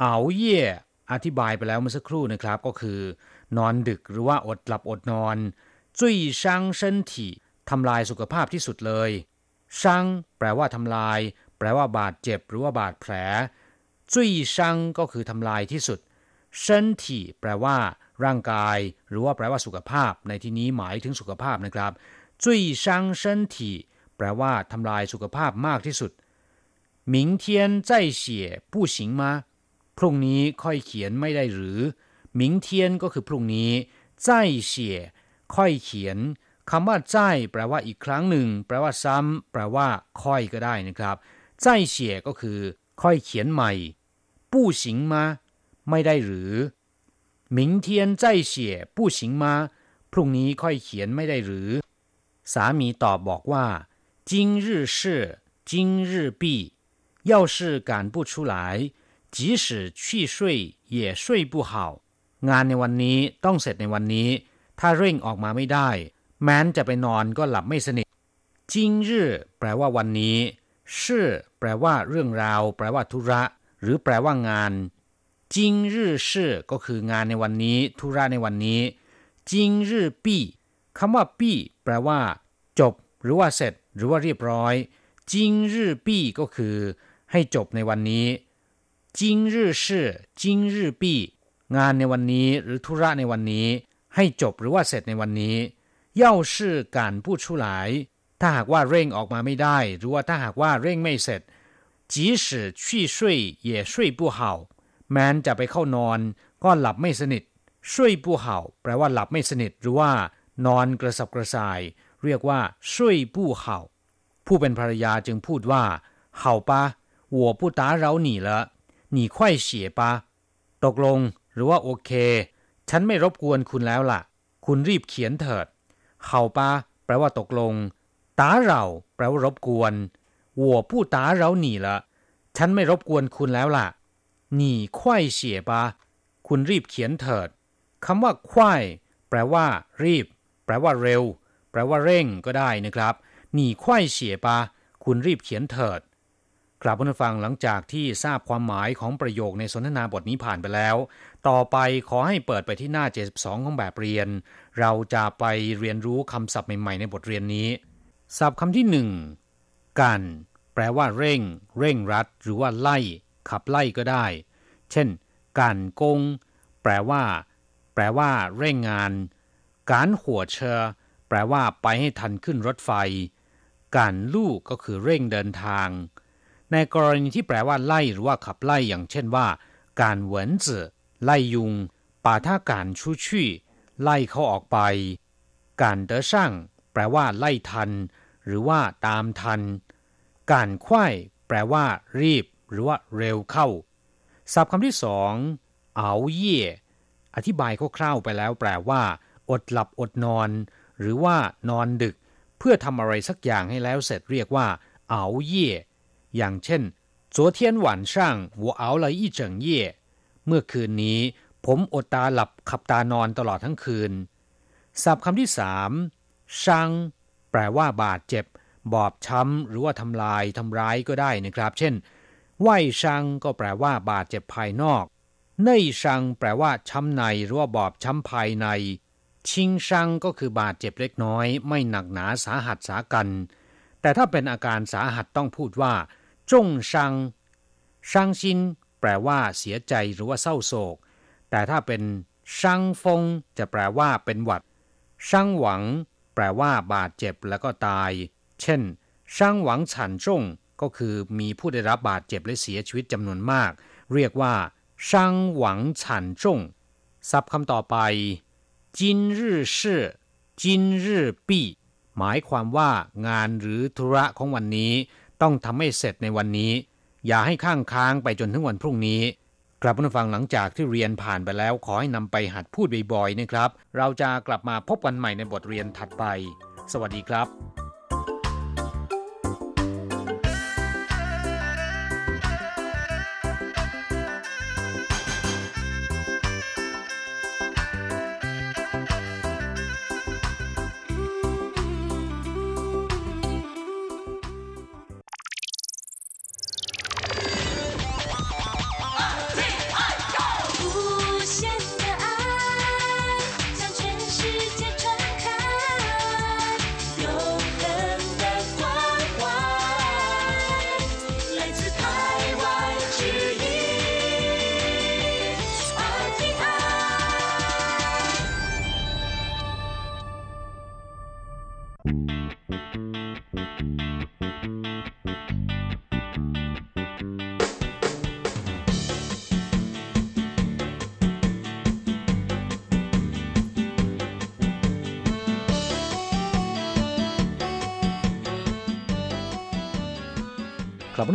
เอาเย่อธิบายไปแล้วเมื่อสักครู่นะครับ ก็คือ นอนดึกหรือว่าอดหลับอดนอนจุ้ยช่างเส้นถี่ทำลายสุขภาพที่สุดเลยช่างแปลว่าทำลาย แปลว่าบาดเจ็บหรือว่าบาดแผลจุ้ยช่างก็คือทำลายที่สุดเส้นถี่แปลว่า ร่างกาย หรือว่าแปลว่าสุขภาพ ในที่นี้หมายถึงสุขภาพนะครับจุ้ยช่างเส้นถี่แปลว่าทำลายสุขภาพมากที่สุด明天再写不行吗พรุ่งนี้ค่อยเขียนไม่ได้หรือ明天ก็คือพรุ่งนี้再写ค่อยเขียนคำว่าใจแปลว่าอีกครั้งหนึ่ง แปลว่าซ้ำแปลว่า ค่อยก็ได้นะครับใจเฉียก็คือ ค่อยเขียนใหม่ผู้行吗ไม่ได้หรือ 明天再写不行吗พรุ่งนี้ค่อยเขียนไม่ได้หรือ สามีตอบบอกว่า今日事今日毕要是赶不出来即使去睡也睡不好งานในวันนี้ต้องเสร็จในวันนี้ถ้าเร่งออกมาไม่ได้ แม้นจะไปนอนก็หลับไม่สนิทจิงรื่อแปลว่าวันนี้ชื่อแปลว่าเรื่องราว แปลว่าธุระ หรือแปลว่างาน จิงรื่อชื่อก็คืองานในวันนี้ ธุระในวันนี้จิงรื่อปี้คำว่าปี้แปลว่า จบ หรือว่าเสร็จ หรือว่าเรียบร้อยจิงรื่อปี้ก็คือ ให้จบในวันนี้จิงรื่อชื่อจิงรื่อปี้งานในวันนี้หรือธุระในวันนี้ให้จบหรือว่าเสร็จในวันนี้要是赶不出来ถ้าหากว่าเร่งออกมาไม่ได้ หรือว่าถ้าหากว่าเร่งไม่เสร็จ即使去睡也睡不好 แม้นจะไปเข้านอน ก็หลับไม่สนิทช่วยปูเห่าแปลว่าหลับไม่สนิทหรือว่านอนกระสับกระส่าย เรียกว่าช่วยปูเห่าผู้เป็นภรรยาจึงพูดว่าเห่าปะหัวผู้ตาเราหนีตกลงหรือว่าโอเค ฉันไม่รบกวนคุณแล้วล่ะ คุณรีบเขียนเถิดเห่าปะแปลว่าตกลงตาเรา แปลว่ารบกวนหัวผู้ตาเรานีละฉันไม่รบกวนคุณแล้วล่ะ หนีควายเสียบาคุณรีบเขียนเถิดคำว่าควายแปลว่า รีบ แปลว่าเร็ว แปลว่าเร่งก็ได้นะครับหนีควายเสียบาคุณรีบเขียนเถิดกลับผู้ฟังหลังจากที่ทราบความหมายของประโยคในสนทนาบทนี้ผ่านไปแล้ว ต่อไปขอให้เปิดไปที่หน้า 72 ของแบบเรียน เราจะไปเรียนรู้คำศัพท์ใหม่ๆ ในบทเรียนนี้ ศัพท์คำที่หนึ่งกัน แปลว่าเร่ง เร่งรัด หรือว่าไล่ ขับไล่ก็ได้ เช่น การกง แปลว่า แปลว่า เร่งงาน การหัวเชอแปลว่าไปให้ทันขึ้นรถไฟ การลู่ก็คือเร่งเดินทาง ในกรณีที่แปลว่าไล่หรือว่าขับไล่อย่างเช่นว่า การเหวินจื่อไล่ยุงป่าท่าการชูชี่ไล่เขาออกไป การเดช่างแปลว่าไล่ทัน หรือว่าตามทัน การควายแปลว่า รีบ หรือว่าเร็วเข้า ศัพท์คำที่สองเอาเย่อธิบายคร่าวๆไปแล้วแปลว่า อดหลับอดนอน หรือว่านอนดึก เพื่อทำอะไรสักอย่างให้แล้วเสร็จเรียกว่าเอาเย่อย่างเช่น昨天晚上我熬了一整夜เมื่อคืนนี้ ผมอดตาหลับขับตานอนตลอดทั้งคืน ศัพท์คำที่สามชังแปลว่าบาดเจ็บ บอบช้ำ หรือว่าทำลายทำร้ายก็ได้นะครับ เช่น ไหวชังก็แปลว่าบาดเจ็บภายนอกเน่ยชังแปลว่าช้ำในหรือว่าบอบช้ำภายใน ชิงชังก็คือบาดเจ็บเล็กน้อย ไม่หนักหนาสาหัสสากัน แต่ถ้าเป็นอาการสาหัสต้องพูดว่าจงชัง ชังชินแปลว่าเสียใจหรือว่าเศร้าโศก แต่ถ้าเป็นชังฟงจะแปลว่าเป็นหวัดชังหวัง แปลว่าบาดเจ็บแล้วก็ตาย เช่นช่างหวังฉันจง ก็คือมีผู้ได้รับบาดเจ็บและเสียชีวิตจำนวนมาก เรียกว่าช่างหวังฉันจงศัพท์คำต่อไปจินรื่อชื่อจินรื่อปีหมายความว่างานหรือธุระของวันนี้ ต้องทำให้เสร็จในวันนี้ อย่าให้ข้างค้างไปจนถึงวันพรุ่งนี้กลับมาฟังหลังจากที่เรียนผ่านไปแล้ว ขอให้นำไปหัดพูดบ่อยๆนะครับ เราจะกลับมาพบกันใหม่ในบทเรียนถัดไป สวัสดีครับ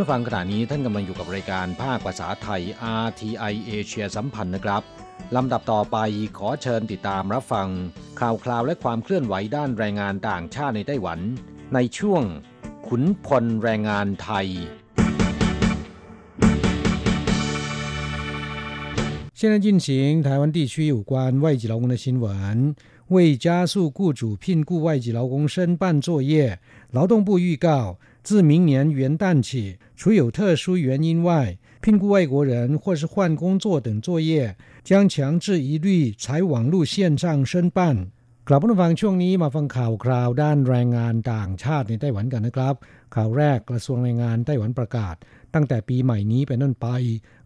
ผู้ฟังขณะนี้ท่านกำลังอยู่กับรายการภาคภาษาไทย RTI เอเชียสัมพันธ์นะครับลำดับต่อไปขอเชิญติดตามรับฟัง ข่าวคราวและความเคลื่อนไหวด้านแรงงานต่างชาติในไต้หวัน ในช่วง ขุนพลแรงงานไทย现在进行台湾地区有关外籍劳工的新闻。为加速雇主聘雇外籍劳工申办作业，劳动部预告 自明年元旦起，除有特殊原因外，聘雇外国人或是换工作等作业，将强制一律采网络线上申办。กลับมาฟังช่วงนี้มาฟังข่าวคราวด้านแรงงานต่างชาติในไต้หวันกันนะครับ ข่าวแรกกระทรวงแรงงานไต้หวันประกาศ ตั้งแต่ปีใหม่นี้เป็นต้นไป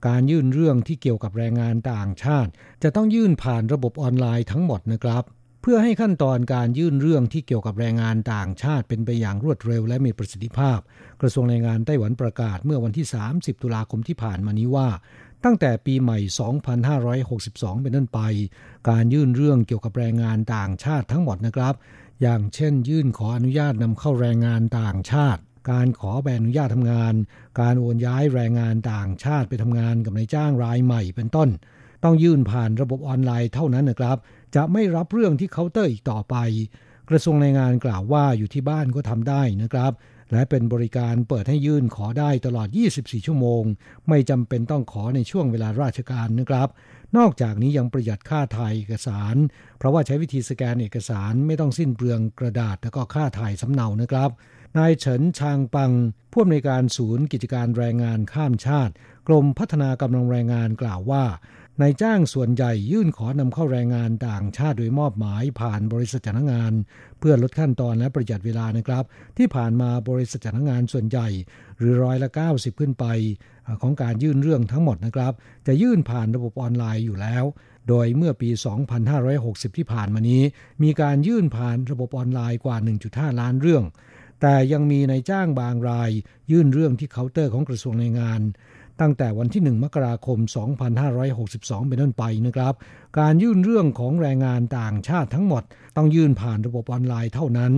การยื่นเรื่องที่เกี่ยวกับแรงงานต่างชาติ จะต้องยื่นผ่านระบบออนไลน์ทั้งหมดนะครับ พื่อให้ขั้นตอนการยื่นเรื่องที่เกี่ยวกับแรงงานต่างชาติเป็นไปอย่างรวดเร็วและมีประสิทธิภาพ กระทรวงแรงงานไต้หวันประกาศเมื่อวันที่ 30 ตุลาคมที่ผ่านมานี้ว่า ตั้งแต่ปีใหม่ 2562 เป็นต้นไป การยื่นเรื่องเกี่ยวกับแรงงานต่างชาติทั้งหมดนะครับ อย่างเช่น ยื่นขออนุญาตนำเข้าแรงงานต่างชาติ การขอใบอนุญาตทำงาน การโอนย้ายแรงงานต่างชาติไปทำงานกับนายจ้างรายใหม่เป็นต้น ต้องยื่นผ่านระบบออนไลน์เท่านั้นนะครับ จะไม่รับเรื่องที่เคาน์เตอร์อีกต่อไป กระทรวงแรงงานกล่าวว่าอยู่ที่บ้านก็ทำได้นะครับ และเป็นบริการเปิดให้ยื่นขอได้ตลอด 24 ชั่วโมง ไม่จำเป็นต้องขอในช่วงเวลาราชการนะครับ นอกจากนี้ยังประหยัดค่าถ่ายเอกสาร เพราะว่าใช้วิธีสแกนเอกสารไม่ต้องสิ้นเปลืองกระดาษและก็ค่าถ่ายสำเนานะครับนายเฉินชางปัง ผู้อำนวยการศูนย์กิจการแรงงานข้ามชาติ กรมพัฒนากำลังแรงงานกล่าวว่า นายจ้างส่วนใหญ่ยื่นขอนำเข้าแรงงานต่างชาติโดยมอบหมายผ่านบริษัทจ้างงาน เพื่อลดขั้นตอนและประหยัดเวลานะครับ ที่ผ่านมาบริษัทจ้างงานส่วนใหญ่ หรือร้อยละ 90 ขึ้นไป ของการยื่นเรื่องทั้งหมดนะครับ จะยื่นผ่านระบบออนไลน์อยู่แล้ว โดยเมื่อปี 2560 ที่ผ่านมานี้ มีการยื่นผ่านระบบออนไลน์กว่า 1.5 ล้านเรื่อง แต่ยังมีนายจ้างบางราย ยื่นเรื่องที่เคาน์เตอร์ของกระทรวงแรงงาน ตั้งแต่วันที่ 1 มกราคม 2562 เป็นต้นไปนะครับ การยื่นเรื่องของแรงงานต่างชาติทั้งหมด ต้องยื่นผ่านระบบออนไลน์เท่านั้น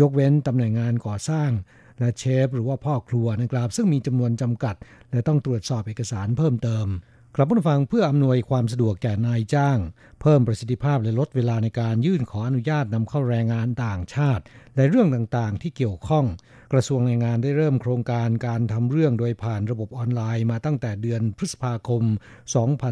ยกเว้นตำแหน่งงานก่อสร้าง และเชฟหรือว่าพ่อครัวนะครับ ซึ่งมีจำนวนจำกัด และต้องตรวจสอบเอกสารเพิ่มเติมครับผู้ฟังเพื่ออำนวยความสะดวกแก่นายจ้าง เพิ่มประสิทธิภาพและลดเวลาในการยื่นขออนุญาตนำเข้าแรงงานต่างชาติ และเรื่องต่างๆที่เกี่ยวข้อง กระทรวงแรงงานได้เริ่มโครงการการทำเรื่องโดยผ่านระบบออนไลน์มาตั้งแต่เดือนพฤษภาคม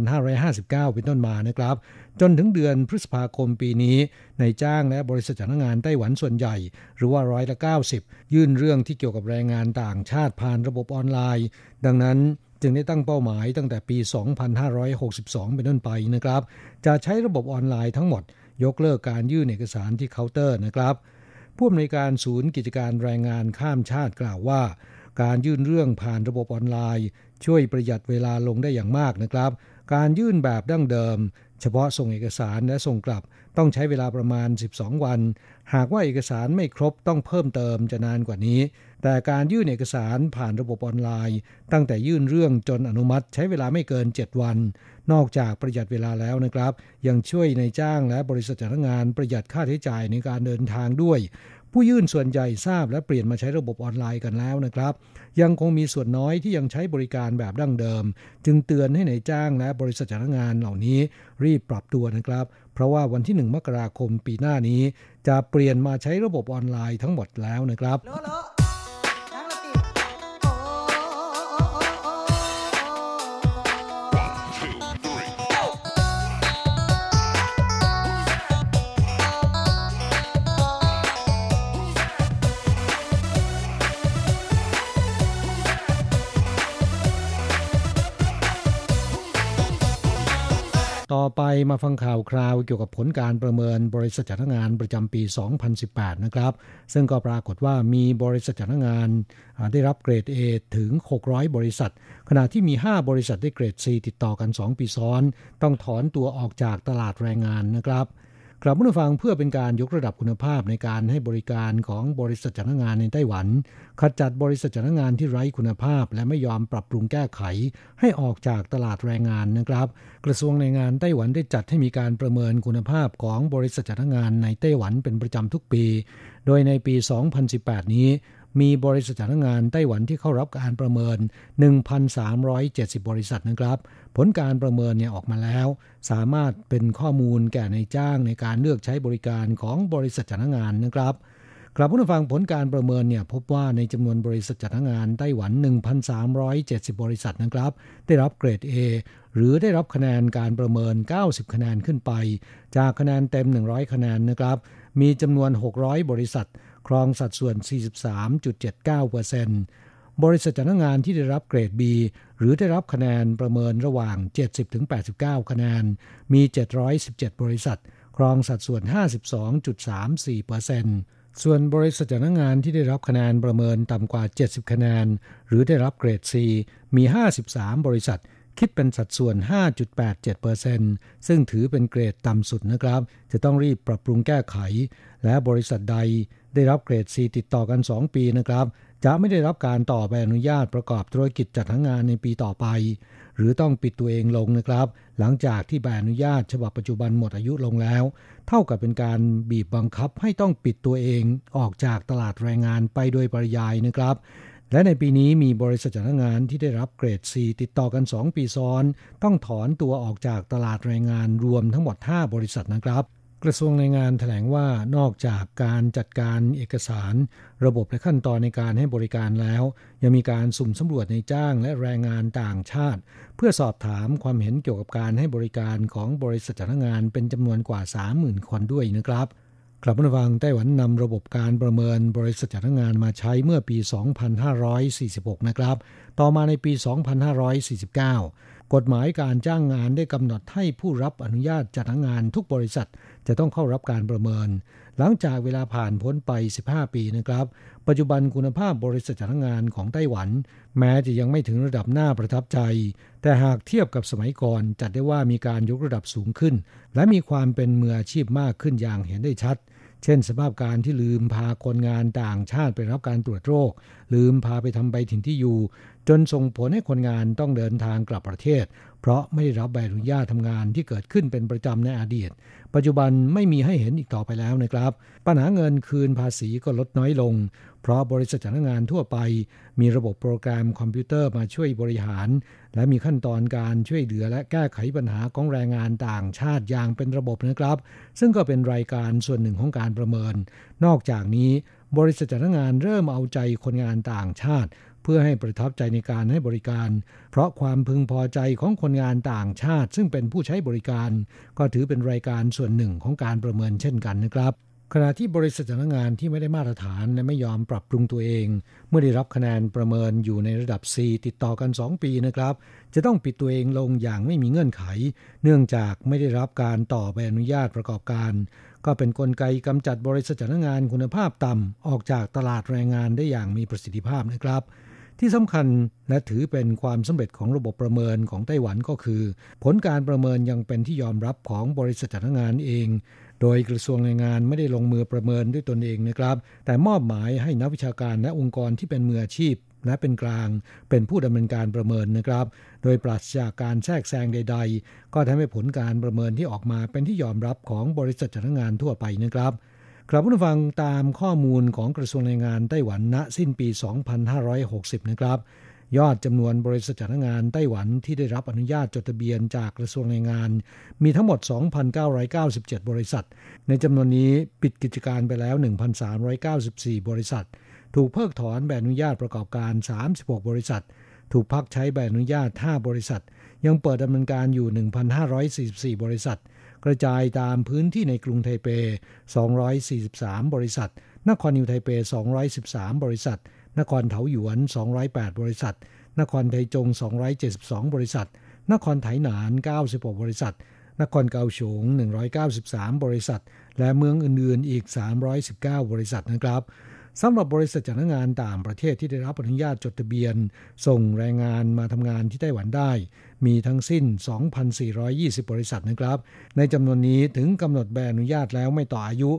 2559 เป็นต้นมานะครับ จนถึงเดือนพฤษภาคมปีนี้ในจ้างและบริษัทจ้างงานไต้หวันส่วนใหญ่ หรือว่าร้อยละ 90 ยื่นเรื่องที่เกี่ยวกับแรงงานต่างชาติผ่านระบบออนไลน์ ดังนั้นจึงได้ตั้งเป้าหมายตั้งแต่ปี 2562 เป็นต้นไปนะครับ จะใช้ระบบออนไลน์ทั้งหมด ยกเลิกการยื่นเอกสารที่เคาน์เตอร์นะครับ ผู้อำนวยการศูนย์กิจการแรงงานข้ามชาติกล่าวว่า การยื่นเรื่องผ่านระบบออนไลน์ ช่วยประหยัดเวลาลงได้อย่างมากนะครับ การยื่นแบบดั้งเดิม เฉพาะส่งเอกสารและส่งกลับ ต้องใช้เวลาประมาณ 12 วัน หากว่าเอกสารไม่ครบต้องเพิ่มเติมจะนานกว่านี้ แต่การยื่นเอกสารผ่านระบบออนไลน์ ตั้งแต่ยื่นเรื่องจนอนุมัติใช้เวลาไม่เกิน 7 วัน นอกจากประหยัดเวลาแล้วนะครับ ยังช่วยในจ้างและบริษัทจ้างงานประหยัดค่าใช้จ่ายในการเดินทางด้วย ผู้ยื่นส่วนใหญ่ทราบและเปลี่ยนมาใช้ระบบออนไลน์กันแล้วนะครับ ยังคงมีส่วนน้อยที่ยังใช้บริการแบบดั้งเดิม จึงเตือนให้ในายจ้างและบริษัทจ้างงานเหล่านี้รีบปรับตัวนะครับ เพราะว่าวันที่ 1 มกราคมปีหน้านี้ จะเปลี่ยนมาใช้ระบบออนไลน์ทั้งหมดแล้วนะครับ อไปมาฟังข่าวคราวเกี่ยวกับผลการประเมินบริษัทจัดงานประจำปี 2018 นะครับ ซึ่งก็ปรากฏว่ามีบริษัทจัดงานได้รับเกรด A ถึง 600 บริษัท ขณะที่มี 5 บริษัทได้เกรด C ติดต่อกัน 2 ปีซ้อน ต้องถอนตัวออกจากตลาดแรงงานนะครับ กลับมาฟังเพื่อเป็นการยกระดับคุณภาพในการให้บริการของบริษัทจ้างงานในไต้หวัน ขจัดบริษัทจ้างงานที่ไร้คุณภาพ และไม่ยอมปรับปรุงแก้ไข ให้ออกจากตลาดแรงงานนะครับ กระทรวงแรงงานไต้หวันได้จัดให้มีการประเมินคุณภาพของบริษัทจ้างงานในไต้หวันเป็นประจำทุกปี โดยในปี 2018 นี้มีบริษัทจ้างงานไต้หวันที่เข้ารับการประเมิน 1,370 บริษัทนะครับ ผลการประเมินเนี่ยออกมาแล้ว สามารถเป็นข้อมูลแก่ในจ้างในการเลือกใช้บริการของบริษัทจ้างงานนะครับกลับผู้ฟังผลการประเมินเนี่ยพบว่าในจำนวนบริษัทจ้างงานไต้หวัน 1,370 บริษัทนะครับ ได้รับเกรด A หรือได้รับคะแนนการประเมิน 90 คะแนนขึ้นไป จากคะแนนเต็ม 100 คะแนนนะครับ มีจำนวน 600 บริษัท ครองสัดส่วน 43.79% บริษัทจ้างงานที่ได้รับเกรด B หรือได้รับคะแนนประเมินระหว่าง 70-89 คะแนน มี 717 บริษัท ครองสัดส่วน 52.34%ส่วนบริษัทจ้างงานที่ได้รับคะแนนประเมินต่ำกว่า 70 คะแนน หรือได้รับเกรด C มี 53 บริษัท คิดเป็นสัดส่วน 5.87%ซึ่งถือเป็นเกรดต่ำสุดนะครับ จะต้องรีบปรับปรุงแก้ไข และบริษัทใดได้รับเกรด C ติดต่อกัน 2 ปีนะครับ จะไม่ได้รับการต่อใบอนุญาตประกอบธุรกิจจัดหางานในปีต่อไป หรือต้องปิดตัวเองลงนะครับ หลังจากที่ใบอนุญาตฉบับปัจจุบันหมดอายุลงแล้ว เท่ากับเป็นการบีบบังคับให้ต้องปิดตัวเองออกจากตลาดแรงงานไปโดยปริยายนะครับ และในปีนี้มีบริษัทจ้างงานที่ได้รับเกรด C ติดต่อกัน 2 ปีซ้อน ต้องถอนตัวออกจากตลาดแรงงานรวมทั้งหมด 5 บริษัทนะครับ กระทรวงแรงงานแถลงว่านอกจากการจัดการเอกสาร ระบบและขั้นตอนในการให้บริการแล้ว ยังมีการสุ่มสำรวจในจ้างและแรงงานต่างชาติ เพื่อสอบถามความเห็นเกี่ยวกับการให้บริการของบริษัทจ้างงานเป็นจำนวนกว่า 30,000 คนด้วยนะครับ กลับมาฟังไต้หวันนำระบบการประเมินบริษัทจ้างงานมาใช้เมื่อปี 2546 นะครับ ต่อมาในปี 2549 กฎหมายการจ้างงานได้กำหนดให้ผู้รับอนุญาตจัดงานทุกบริษัทจะต้องเข้ารับการประเมิน หลังจากเวลาผ่านพ้นไป 15 ปีนะครับ ปัจจุบันคุณภาพบริษัทจัดงานของไต้หวัน แม้จะยังไม่ถึงระดับหน้าประทับใจ แต่หากเทียบกับสมัยก่อนจัดได้ว่ามีการยกระดับสูงขึ้น และมีความเป็นมืออาชีพมากขึ้นอย่างเห็นได้ชัด เช่น สภาพการที่ลืมพาคนงานต่างชาติไปรับการตรวจโรค ลืมพาไปทำใบถิ่นที่อยู่ จนส่งผลให้คนงานต้องเดินทางกลับประเทศเพราะไม่ได้รับใบอนุญาตทำงานที่เกิดขึ้นเป็นประจำในอดีต ปัจจุบันไม่มีให้เห็นอีกต่อไปแล้วนะครับ ปัญหาเงินคืนภาษีก็ลดน้อยลง เพราะบริษัทจ้างงานทั่วไป มีระบบโปรแกรมคอมพิวเตอร์มาช่วยบริหาร และมีขั้นตอนการช่วยเหลือและแก้ไขปัญหาของแรงงานต่างชาติอย่างเป็นระบบนะครับ ซึ่งก็เป็นรายการส่วนหนึ่งของการประเมิน นอกจากนี้บริษัทจ้างงานเริ่มเอาใจคนงานต่างชาติ เพื่อให้ประทับใจในการให้บริการ เพราะความพึงพอใจของคนงานต่างชาติ ซึ่งเป็นผู้ใช้บริการ ก็ถือเป็นรายการส่วนหนึ่งของการประเมินเช่นกันนะครับขณะที่บริษัทจ้างงานที่ไม่ได้มาตรฐานและไม่ยอมปรับปรุงตัวเอง เมื่อได้รับคะแนนประเมินอยู่ในระดับ C ติดต่อกัน 2 ปีนะครับ จะต้องปิดตัวเองลงอย่างไม่มีเงื่อนไข เนื่องจากไม่ได้รับการต่อใบอนุญาตประกอบการ ก็เป็นนกลไกกำจัดบริษัทจ้างงานคุณภาพต่ำออกจากตลาดแรงงานได้อย่างมีประสิทธิภาพนะครับ ที่สำคัญและถือเป็นความสำเร็จของระบบประเมินของไต้หวันก็คือ ผลการประเมินยังเป็นที่ยอมรับของบริษัทจัดงานเอง โดยกระทรวงแรงงานไม่ได้ลงมือประเมินด้วยตนเองนะครับ แต่มอบหมายให้นักวิชาการและองค์กรที่เป็นมืออาชีพและเป็นกลางเป็นผู้ดำเนินการประเมินนะครับ โดยปราศจากการแทรกแซงใด ๆ ก็ทำให้ผลการประเมินที่ออกมาเป็นที่ยอมรับของบริษัทจัดงานทั่วไปนะครับ ครับผู้ฟังตามข้อมูลของกระทรวงแรงงานไต้หวันณสิ้นปี 2560 นะครับ ยอดจำนวนบริษัทจ้างงานไต้หวันที่ได้รับอนุญาตจดทะเบียนจากกระทรวงแรงงาน มีทั้งหมด 2,997 บริษัท ในจำนวนนี้ปิดกิจการไปแล้ว 1,394 บริษัท ถูกเพิกถอนใบอนุญาตประกอบการ 36 บริษัท ถูกพักใช้ใบอนุญาต 5 บริษัท ยังเปิดดำเนินการอยู่ 1,544 บริษัท กระจายตามพื้นที่ในกรุงไทเป 243 บริษัท นครนิวไทเป 213 บริษัท นครเถาหยวน 208 บริษัท นครไทจง 272 บริษัท นครไถหนาน 96 บริษัท นครเกาฉง 193 บริษัท และเมืองอื่นๆ อีก 319 บริษัทนะครับสำหรับบริษัทจ้างงานต่างประเทศที่ได้รับอนุญาตจดทะเบียน ส่งแรงงานมาทำงานที่ไต้หวันได้ มีทั้งสิ้น 2,420 บริษัทนะครับ ในจำนวนนี้ถึงกำหนดใบอนุญาตแล้วไม่ต่ออายุ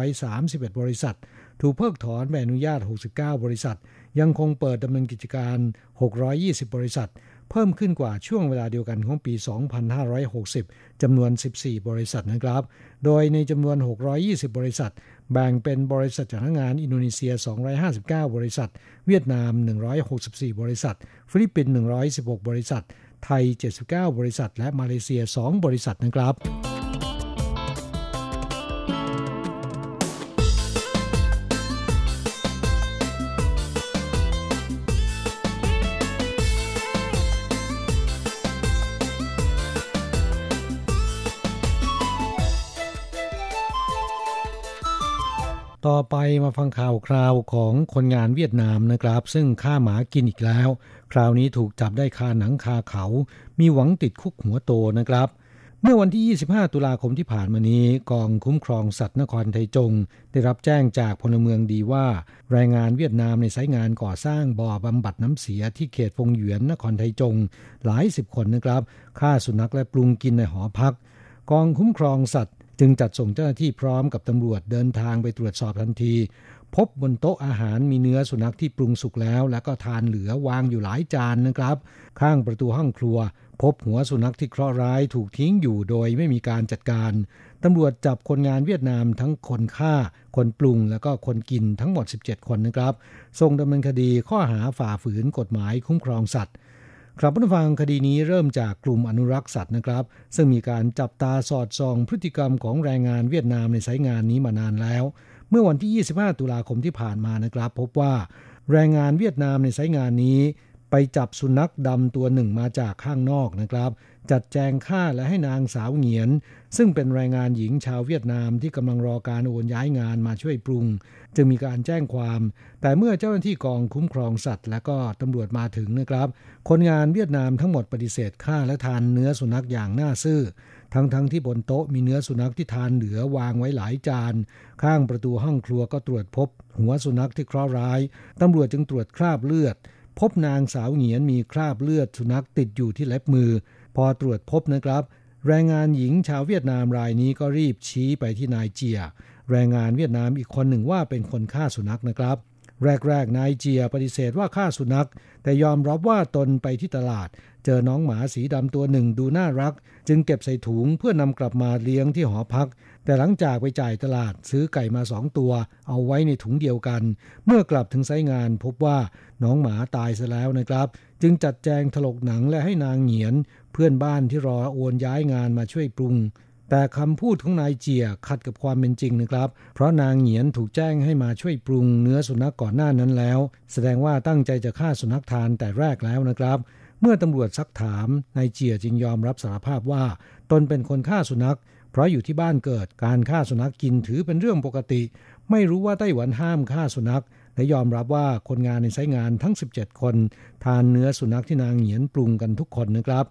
1,731 บริษัท ถูกเพิกถอนใบอนุญาต 69 บริษัท ยังคงเปิดดำเนินกิจการ 620 บริษัท เพิ่มขึ้นกว่าช่วงเวลาเดียวกันของปี 2560 จำนวน 14 บริษัทนะครับ โดยในจำนวน 620 บริษัท แบ่งเป็นบริษัทจ้างงานอินโดนีเซีย 259 บริษัท เวียดนาม 164 บริษัท ฟิลิปปินส์ 116 บริษัท ไทย 79 บริษัท และมาเลเซีย 2 บริษัทนะครับ ต่อไปมาฟังข่าวคราวของคนงานเวียดนามนะครับ ซึ่งฆ่าหมากินอีกแล้ว คราวนี้ถูกจับได้คาหนังคาเขา มีหวังติดคุกหัวโตนะครับ เมื่อวันที่ 25 ตุลาคมที่ผ่านมานี้ กองคุ้มครองสัตว์นครไทจง ได้รับแจ้งจากพลเมืองดีว่าแรงงานเวียดนามในสายงานก่อสร้างบ่อบำบัดน้ำเสียที่เขตฟงหยวนนครไทจง หลายสิบคนนะครับฆ่าสุนัขและปรุงกินในหอพัก กองคุ้มครองสัตว์ จึงจัดส่งเจ้าหน้าที่พร้อมกับตำรวจเดินทางไปตรวจสอบทันที พบบนโต๊ะอาหารมีเนื้อสุนัขที่ปรุงสุกแล้ว แล้วก็ทานเหลือวางอยู่หลายจานนะครับ ข้างประตูห้องครัว พบหัวสุนัขที่เคราะห์ร้ายถูกทิ้งอยู่โดยไม่มีการจัดการตำรวจจับคนงานเวียดนามทั้งคนฆ่า คนปรุง แล้วก็คนกินทั้งหมด 17 คนนะครับส่งดำเนินคดีข้อหาฝ่าฝืนกฎหมายคุ้มครองสัตว์ ครับผู้ฟังคดีนี้เริ่มจากกลุ่มอนุรักษ์สัตว์นะครับ ซึ่งมีการจับตาสอดส่องพฤติกรรมของแรงงานเวียดนามในสายงานนี้มานานแล้ว เมื่อวันที่ 25 ตุลาคมที่ผ่านมานะครับ พบว่าแรงงานเวียดนามในสายงานนี้ ไปจับสุนัขดำตัวหนึ่งมาจากข้างนอกนะครับ จัดแจงฆ่าและให้นางสาวเหงียน ซึ่งเป็นแรงงานหญิงชาวเวียดนามที่กำลังรอการโอนย้ายงานมาช่วยปรุง จึงมีการแจ้งความ แต่เมื่อเจ้าหน้าที่กองคุ้มครองสัตว์ และก็ตำรวจมาถึงนะครับ คนงานเวียดนามทั้งหมดปฏิเสธฆ่าและทานเนื้อสุนัขอย่างน่าซื่อ ทั้งๆทที่บนโต๊ะมีเนื้อสุนัขที่ทานเหลือวางไว้หลายจาน ข้างประตูห้องครัวก็ตรวจพบ หัวสุนัขที่เคราะห์ร้ายตำรวจจึงตรวจคราบเลือด พบนางสาวเหงียนมีคราบเลือดสุนัขติดอยู่ที่เล็บมือ พอตรวจพบนะครับ แรงงานหญิงชาวเวียดนามรายนี้ก็รีบชี้ไปที่นายเจีย แรงงานเวียดนามอีกคนหนึ่งว่าเป็นคนฆ่าสุนัขนะครับ แรก ๆ นายเจียปฏิเสธว่าฆ่าสุนัข แต่ยอมรับว่าตนไปที่ตลาด เจอน้องหมาสีดำตัวหนึ่งดูน่ารัก จึงเก็บใส่ถุงเพื่อนำกลับมาเลี้ยงที่หอพัก แต่หลังจากไปจ่ายตลาดซื้อไก่มาสองตัว เอาไว้ในถุงเดียวกัน เมื่อกลับถึงไซงานพบว่าน้องหมาตายซะแล้วนะครับ จึงจัดแจงถลกหนังและให้นางเหงียน พื่อนบ้านที่รอโอนย้ายงานมาช่วยปรุง แต่คำพูดของนายเจียขัดกับความเป็นจริงนะครับ เพราะนางเหงียนถูกแจ้งให้มาช่วยปรุงเนื้อสุนัขก่อนหน้านั้นแล้ว แสดงว่าตั้งใจจะฆ่าสุนัขทานแต่แรกแล้วนะครับ เมื่อตำรวจซักถามนายเจียจึงยอมรับสารภาพว่า ตนเป็นคนฆ่าสุนัข เพราะอยู่ที่บ้านเกิดการฆ่าสุนัขกินถือเป็นเรื่องปกติ ไม่รู้ว่าไต้หวันห้ามฆ่าสุนัขและยอมรับว่าคนงานในไซงานทั้ง 17 คน ทานเนื้อสุนัขที่นางเหงียนปรุงกันทุกคนนะครับ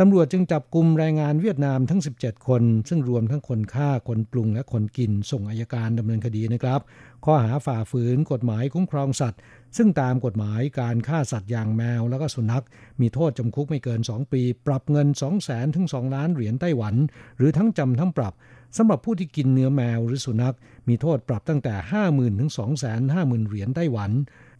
ตำรวจจึงจับกลุ่มแรงงานเวียดนามทั้ง 17 คน ซึ่งรวมทั้งคนฆ่า คนปรุงและคนกิน ส่งอายการดำเนินคดีนะครับ ข้อหาฝ่าฝืนกฎหมายคุ้มครองสัตว์ ซึ่งตามกฎหมายการฆ่าสัตว์อย่างแมว แล้วก็สุนัข มีโทษจำคุกไม่เกิน 2 ปี ปรับเงิน 2 0 0แสนถึง 2 ล้านเหรียญไต้หวัน หรือทั้งจำทั้งปรับสำหรับผู้ที่กินเนื้อแมวหรือสุนัข มีโทษปรับตั้งแต่ 50,000ถึง250,000เหรียญไต้หวัน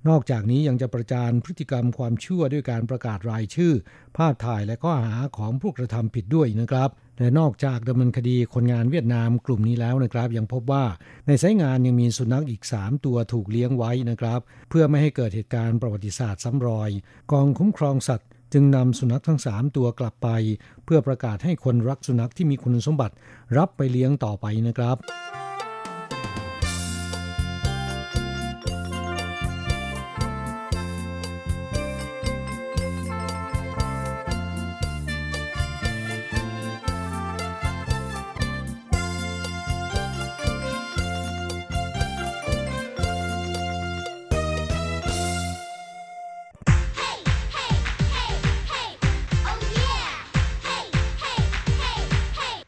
นอกจากนี้ยังจะประจานพฤติกรรมความชั่วด้วยการประกาศรายชื่อ ภาพถ่ายและข้อหาของผู้กระทำผิดด้วยนะครับและนอกจากดำเนินคดีคนงานเวียดนามกลุ่มนี้แล้วนะครับ ยังพบว่าในสายงานยังมีสุนัขอีก 3 ตัวถูกเลี้ยงไว้นะครับ เพื่อไม่ให้เกิดเหตุการณ์ประวัติศาสตร์ซ้ำรอย กองคุ้มครองสัตว์จึงนำสุนัขทั้ง 3 ตัวกลับไป เพื่อประกาศให้คนรักสุนัขที่มีคุณสมบัติ รับไปเลี้ยงต่อไปนะครับ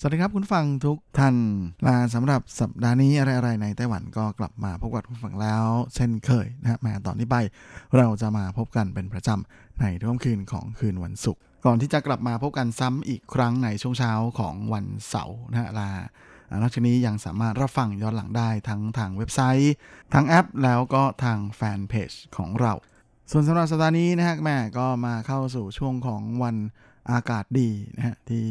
สวัสดีครับคุณฟังทุกท่านลาสำหรับสัปดาห์นี้อะไรๆในไต้หวันก็กลับมาพบกับคุณฟังแล้ว เช่นเคยนะฮะมาตอนนี้ไป เราจะมาพบกันเป็นประจำในทุ่มคืนของคืนวันศุกร์ก่อนที่จะกลับมาพบกันซ้ำอีกครั้งในช่วงเช้าของวันเสาร์นะฮะลานอกจากนี้ยังสามารถรับฟังย้อนหลังได้ทั้งทางเว็บไซต์ ทางแอปแล้วก็ทางแฟนเพจของเรา ส่วนสำหรับสัปดาห์นี้นะฮะแม่ก็มาเข้าสู่ช่วงของวันอากาศดีนะฮะที่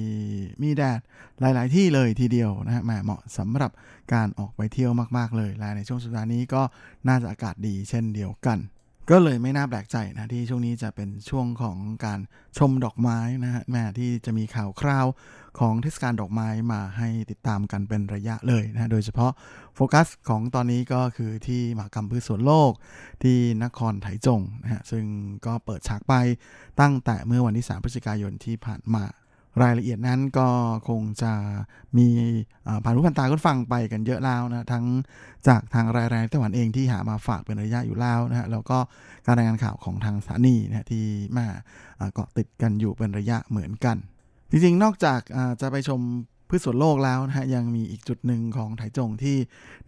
มีแดดหลาย ๆ ที่เลยทีเดียวนะฮะแม่เหมาะสำหรับการออกไปเที่ยวมาก ๆ เลยและในช่วงสัปดาห์นี้ก็น่าจะอากาศดีเช่นเดียวกัน ก็เลยไม่น่าแปลกใจนะที่ช่วงนี้จะเป็นช่วงของการชมดอกไม้นะฮะแม่ที่จะมีข่าวคราว ของเทศกาลดอกไม้มาให้ติดตามกันเป็นระยะเลยนะโดยเฉพาะโฟกัสของตอนนี้ก็คือที่มหกรรมพืชสวนโลกที่นครไถจงนะฮะซึ่งก็เปิดฉากไปตั้งแต่เมื่อวันที่ 3 พฤศจิกายนที่ผ่านมารายละเอียดนั้นก็คงจะมีผ่านรูปผ่านตาก็ฟังไปกันเยอะแล้วนะทั้งจากทางรายรายไต้หวันเองที่หามาฝากเป็นระยะอยู่แล้วนะฮะแล้วก็การรายงานข่าวของทางสถานีนะที่มาเกาะติดกันอยู่เป็นระยะเหมือนกัน จริงๆ นอกจากจะไปชมพืชสวนโลกแล้วนะฮะยังมีอีกจุดหนึ่งของไถจงที่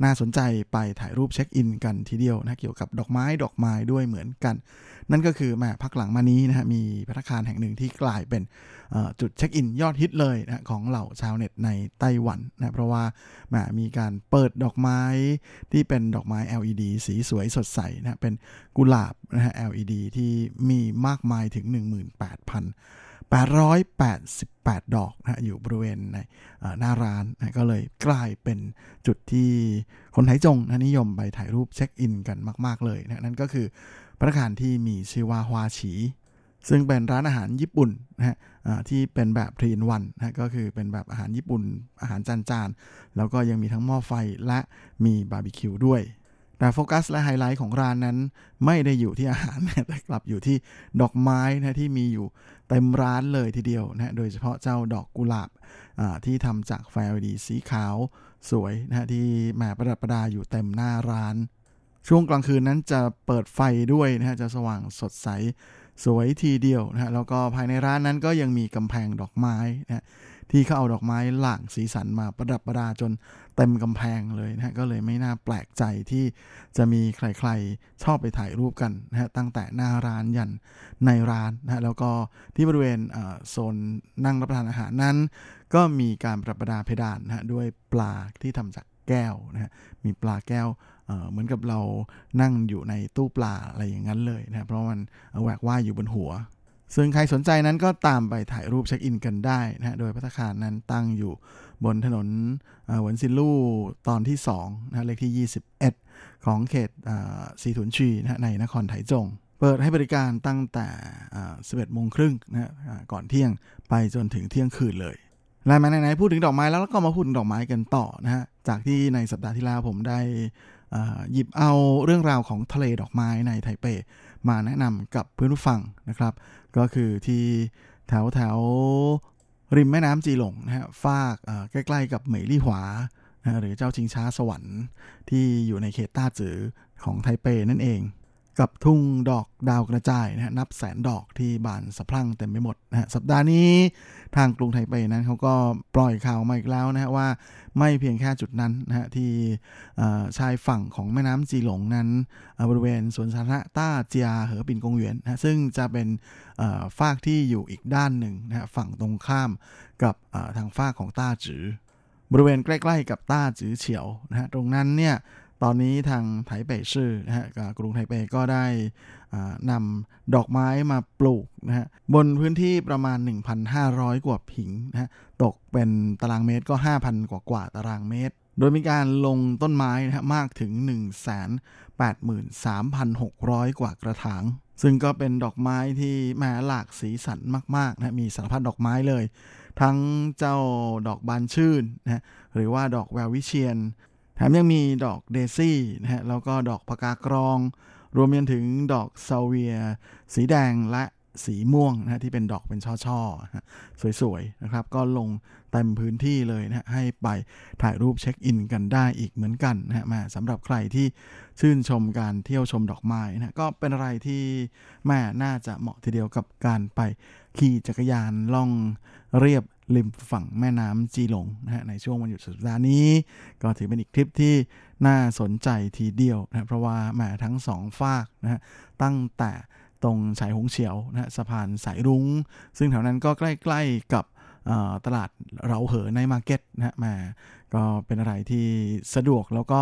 น่าสนใจไปถ่ายรูปเช็คอินกันทีเดียวนะเกี่ยวกับดอกไม้ดอกไม้ด้วยเหมือนกัน นั่นก็คือแม่พักหลังมานี้นะฮะมีพัฒคารแห่งหนึ่งที่กลายเป็นจุดเช็คอินยอดฮิตเลยนะของเหล่าชาวเน็ตในไต้หวันนะเพราะว่าแม่มีการเปิดดอกไม้ที่เป็นดอกไม้ LED สีสวยสดใสนะเป็นกุหลาบนะฮะ LED ที่มีมากมายถึง 18,000 888 ดอกนะอยู่บริเวณในหน้าร้านนะก็เลยกลายเป็นจุดที่คนไทจงนะนิยมไปถ่ายรูปเช็คอินกันมาก ๆ เลยนะนั่นก็คือภัตตาคารที่มีชื่อว่าฮวาฉีซึ่งเป็นร้านอาหารญี่ปุ่นนะฮะที่เป็นแบบ three in one นะก็คือเป็นแบบอาหารญี่ปุ่นอาหารจานๆ แล้วก็ยังมีทั้งหม้อไฟและมีบาร์บีคิวด้วยแต่โฟกัสและไฮไลท์ของร้านนั้นไม่ได้อยู่ที่อาหารแต่กลับอยู่ที่ดอกไม้นะที่มีอยู่ เต็มร้านเลยทีเดียวนะโดยเฉพาะเจ้าดอกกุหลาบที่ทำจากไฟ LED สีขาวสวยนะที่แหมประดับประดาอยู่เต็มหน้าร้าน ช่วงกลางคืนนั้นจะเปิดไฟด้วยนะฮะจะสว่างสดใสสวยทีเดียวนะฮะแล้วก็ภายในร้านนั้นก็ยังมีกำแพงดอกไม้นะ ที่เขาเอาดอกไม้หลากสีสันมาประดับประดาจนเต็มกำแพงเลยนะฮะก็เลยไม่น่าแปลกใจที่จะมีใครๆชอบไปถ่ายรูปกันนะฮะตั้งแต่หน้าร้านยันในร้านนะฮะแล้วก็ที่บริเวณโซนนั่งรับประทานอาหารนั้น ก็มีการประดับประดาเพดานนะฮะด้วยปลาที่ทำจากแก้วนะฮะมีปลาแก้วเหมือนกับเรานั่งอยู่ในตู้ปลาอะไรอย่างนั้นเลยนะเพราะมันแหวกว่ายอยู่บนหัว ซึ่งใครสนใจนั้นก็ตามไปถ่ายรูปเช็คอินกันได้นะโดยพัตคารนั้นตั้งอยู่บนถนนหวนซินลู่ตอนที่2นะเลขที่ 21 ของเขตสีถุนชีนะในนครไถจง เปิดให้บริการตั้งแต่ 11โมงครึ่งนะก่อนเที่ยงไปจนถึงเที่ยงคืนเลยแล้วมาไหนๆพูดถึงดอกไม้แล้วก็มาพูดถึงดอกไม้กันต่อนะฮะจากที่ในสัปดาห์ที่แล้วผมได้หยิบเอาเรื่องราวของทะเลดอกไม้ในไทเป มาแนะนำกับเพื่อนผู้ฟังนะครับ ก็คือที่แถวแถวริมแม่น้ำจีหลงนะฮะฟากใกล้ๆกับเหมยลี่หวาหรือเจ้าชิงช้าสวรรค์ที่อยู่ในเขตต้าจือของไทเปนั่นเอง กับทุ่งดอกดาวกระจายนะฮะนับแสนดอกที่บานสะพรั่งเต็มไปหมดนะฮะสัปดาห์นี้ทางกรุงไทเปนั้นเขาก็ปล่อยข่าวมาอีกแล้วนะฮะว่าไม่เพียงแค่จุดนั้นนะฮะที่ชายฝั่งของแม่น้ำจีหลงนั้นบริเวณสวนสาธารณะต้าเจียเหอปินกงเวียนนะซึ่งจะเป็นฟากที่อยู่อีกด้านหนึ่งนะฮะฝั่งตรงข้ามกับทางฟากของต้าจือบริเวณใกล้ ๆ กับต้าจือเฉียวนะฮะตรงนั้นเนี่ย ตอนนี้ทางไถเป่ชื่อนะฮะกรุงไทเปก็ได้นำดอกไม้มาปลูกนะฮะบนพื้นที่ประมาณ 1,500 กว่าผิงนะฮะตกเป็นตารางเมตรก็ 5,000 กว่ากว่าตารางเมตร โดยมีการลงต้นไม้นะฮะมากถึง 183,600 กว่ากระถาง ซึ่งก็เป็นดอกไม้ที่แม้หลากสีสันมากๆนะมีสารพัดดอกไม้เลย ทั้งเจ้าดอกบานชื่นนะหรือว่าดอกแวววิเชียน แถมยังมีดอกเดซี่นะฮะแล้วก็ดอกพกากรอง รวมไปถึงดอกซาเวีย สีแดงและสีม่วงนะที่เป็นดอกเป็นช่อๆสวยๆนะครับ ก็ลงเต็มพื้นที่เลยนะให้ไปถ่ายรูปเช็คอินกันได้อีกเหมือนกันนะฮะมาสำหรับใครที่ชื่นชมการเที่ยวชมดอกไม้นะก็เป็นอะไรที่แม่น่าจะเหมาะทีเดียวกับการไปขี่จักรยานล่องเรียบ ริมฝั่งแม่น้ำจีหลงนะฮะในช่วงวันหยุดสุดสัปดาห์นี้ ก็ถือเป็นอีกทริปที่น่าสนใจทีเดียวนะเพราะว่าแม่ทั้งสองฝากนะฮะตั้งแต่ตรงสายหงเฉียวนะฮะสะพานสายรุง้ง ซึ่งแถวนั้นก็ใกล้ ๆกับ ตลาดเราเหอในมาร์เก็ตนะฮะมาก็เป็นอะไรที่สะดวกแล้วก็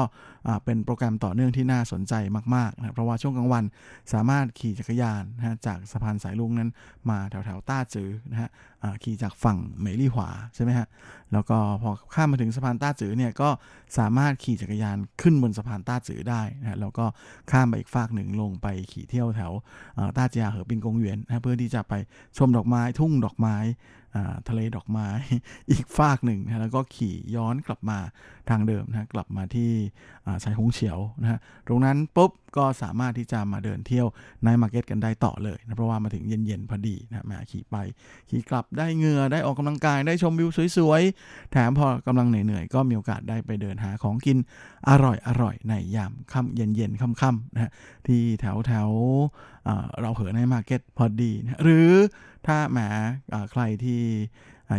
เป็นโปรแกรมต่อเนื่องที่น่าสนใจมากๆนะเพราะว่าช่วงกลางวันสามารถขี่จักรยานนะจากสะพานสายลุงนั้นมาแถวแถวต้าจือนะฮะขี่จากฝั่งเหมลี่หวาใช่ไหมฮะแล้วก็พอข้ามมาถึงสะพานต้าจือเนี่ยก็สามารถขี่จักรยานขึ้นบนสะพานต้าจือได้นะแล้วก็ข้ามไปอีกฝากหนึ่งลงไปขี่เที่ยวแถวต้าเจียเหอปิงกงเวียนนะเพื่อที่จะไปชมดอกไม้ทุ่งดอกไม้ ทะเลดอกไม้อีกฟากหนึ่งนะแล้วก็ขี่ย้อนกลับมา ทางเดิมนะกลับมาที่ไฉ่หงเฉียวนะฮะตรงนั้นปุ๊บก็สามารถที่จะมาเดินเที่ยว night market กันได้ต่อเลยนะเพราะว่ามาถึงเย็นๆพอดีนะมาขี่ไป ขี่กลับได้เหงื่อได้ออกกำลังกายได้ชมวิวสวยๆ แถมพอกำลังเหนื่อยๆ ก็มีโอกาสได้ไปเดินหาของกินอร่อยๆ ในยามค่ำเย็นๆค่ำๆนะฮะที่แถวแถวเหราเหอ night market พอดีนะหรือถ้าแหมใครที่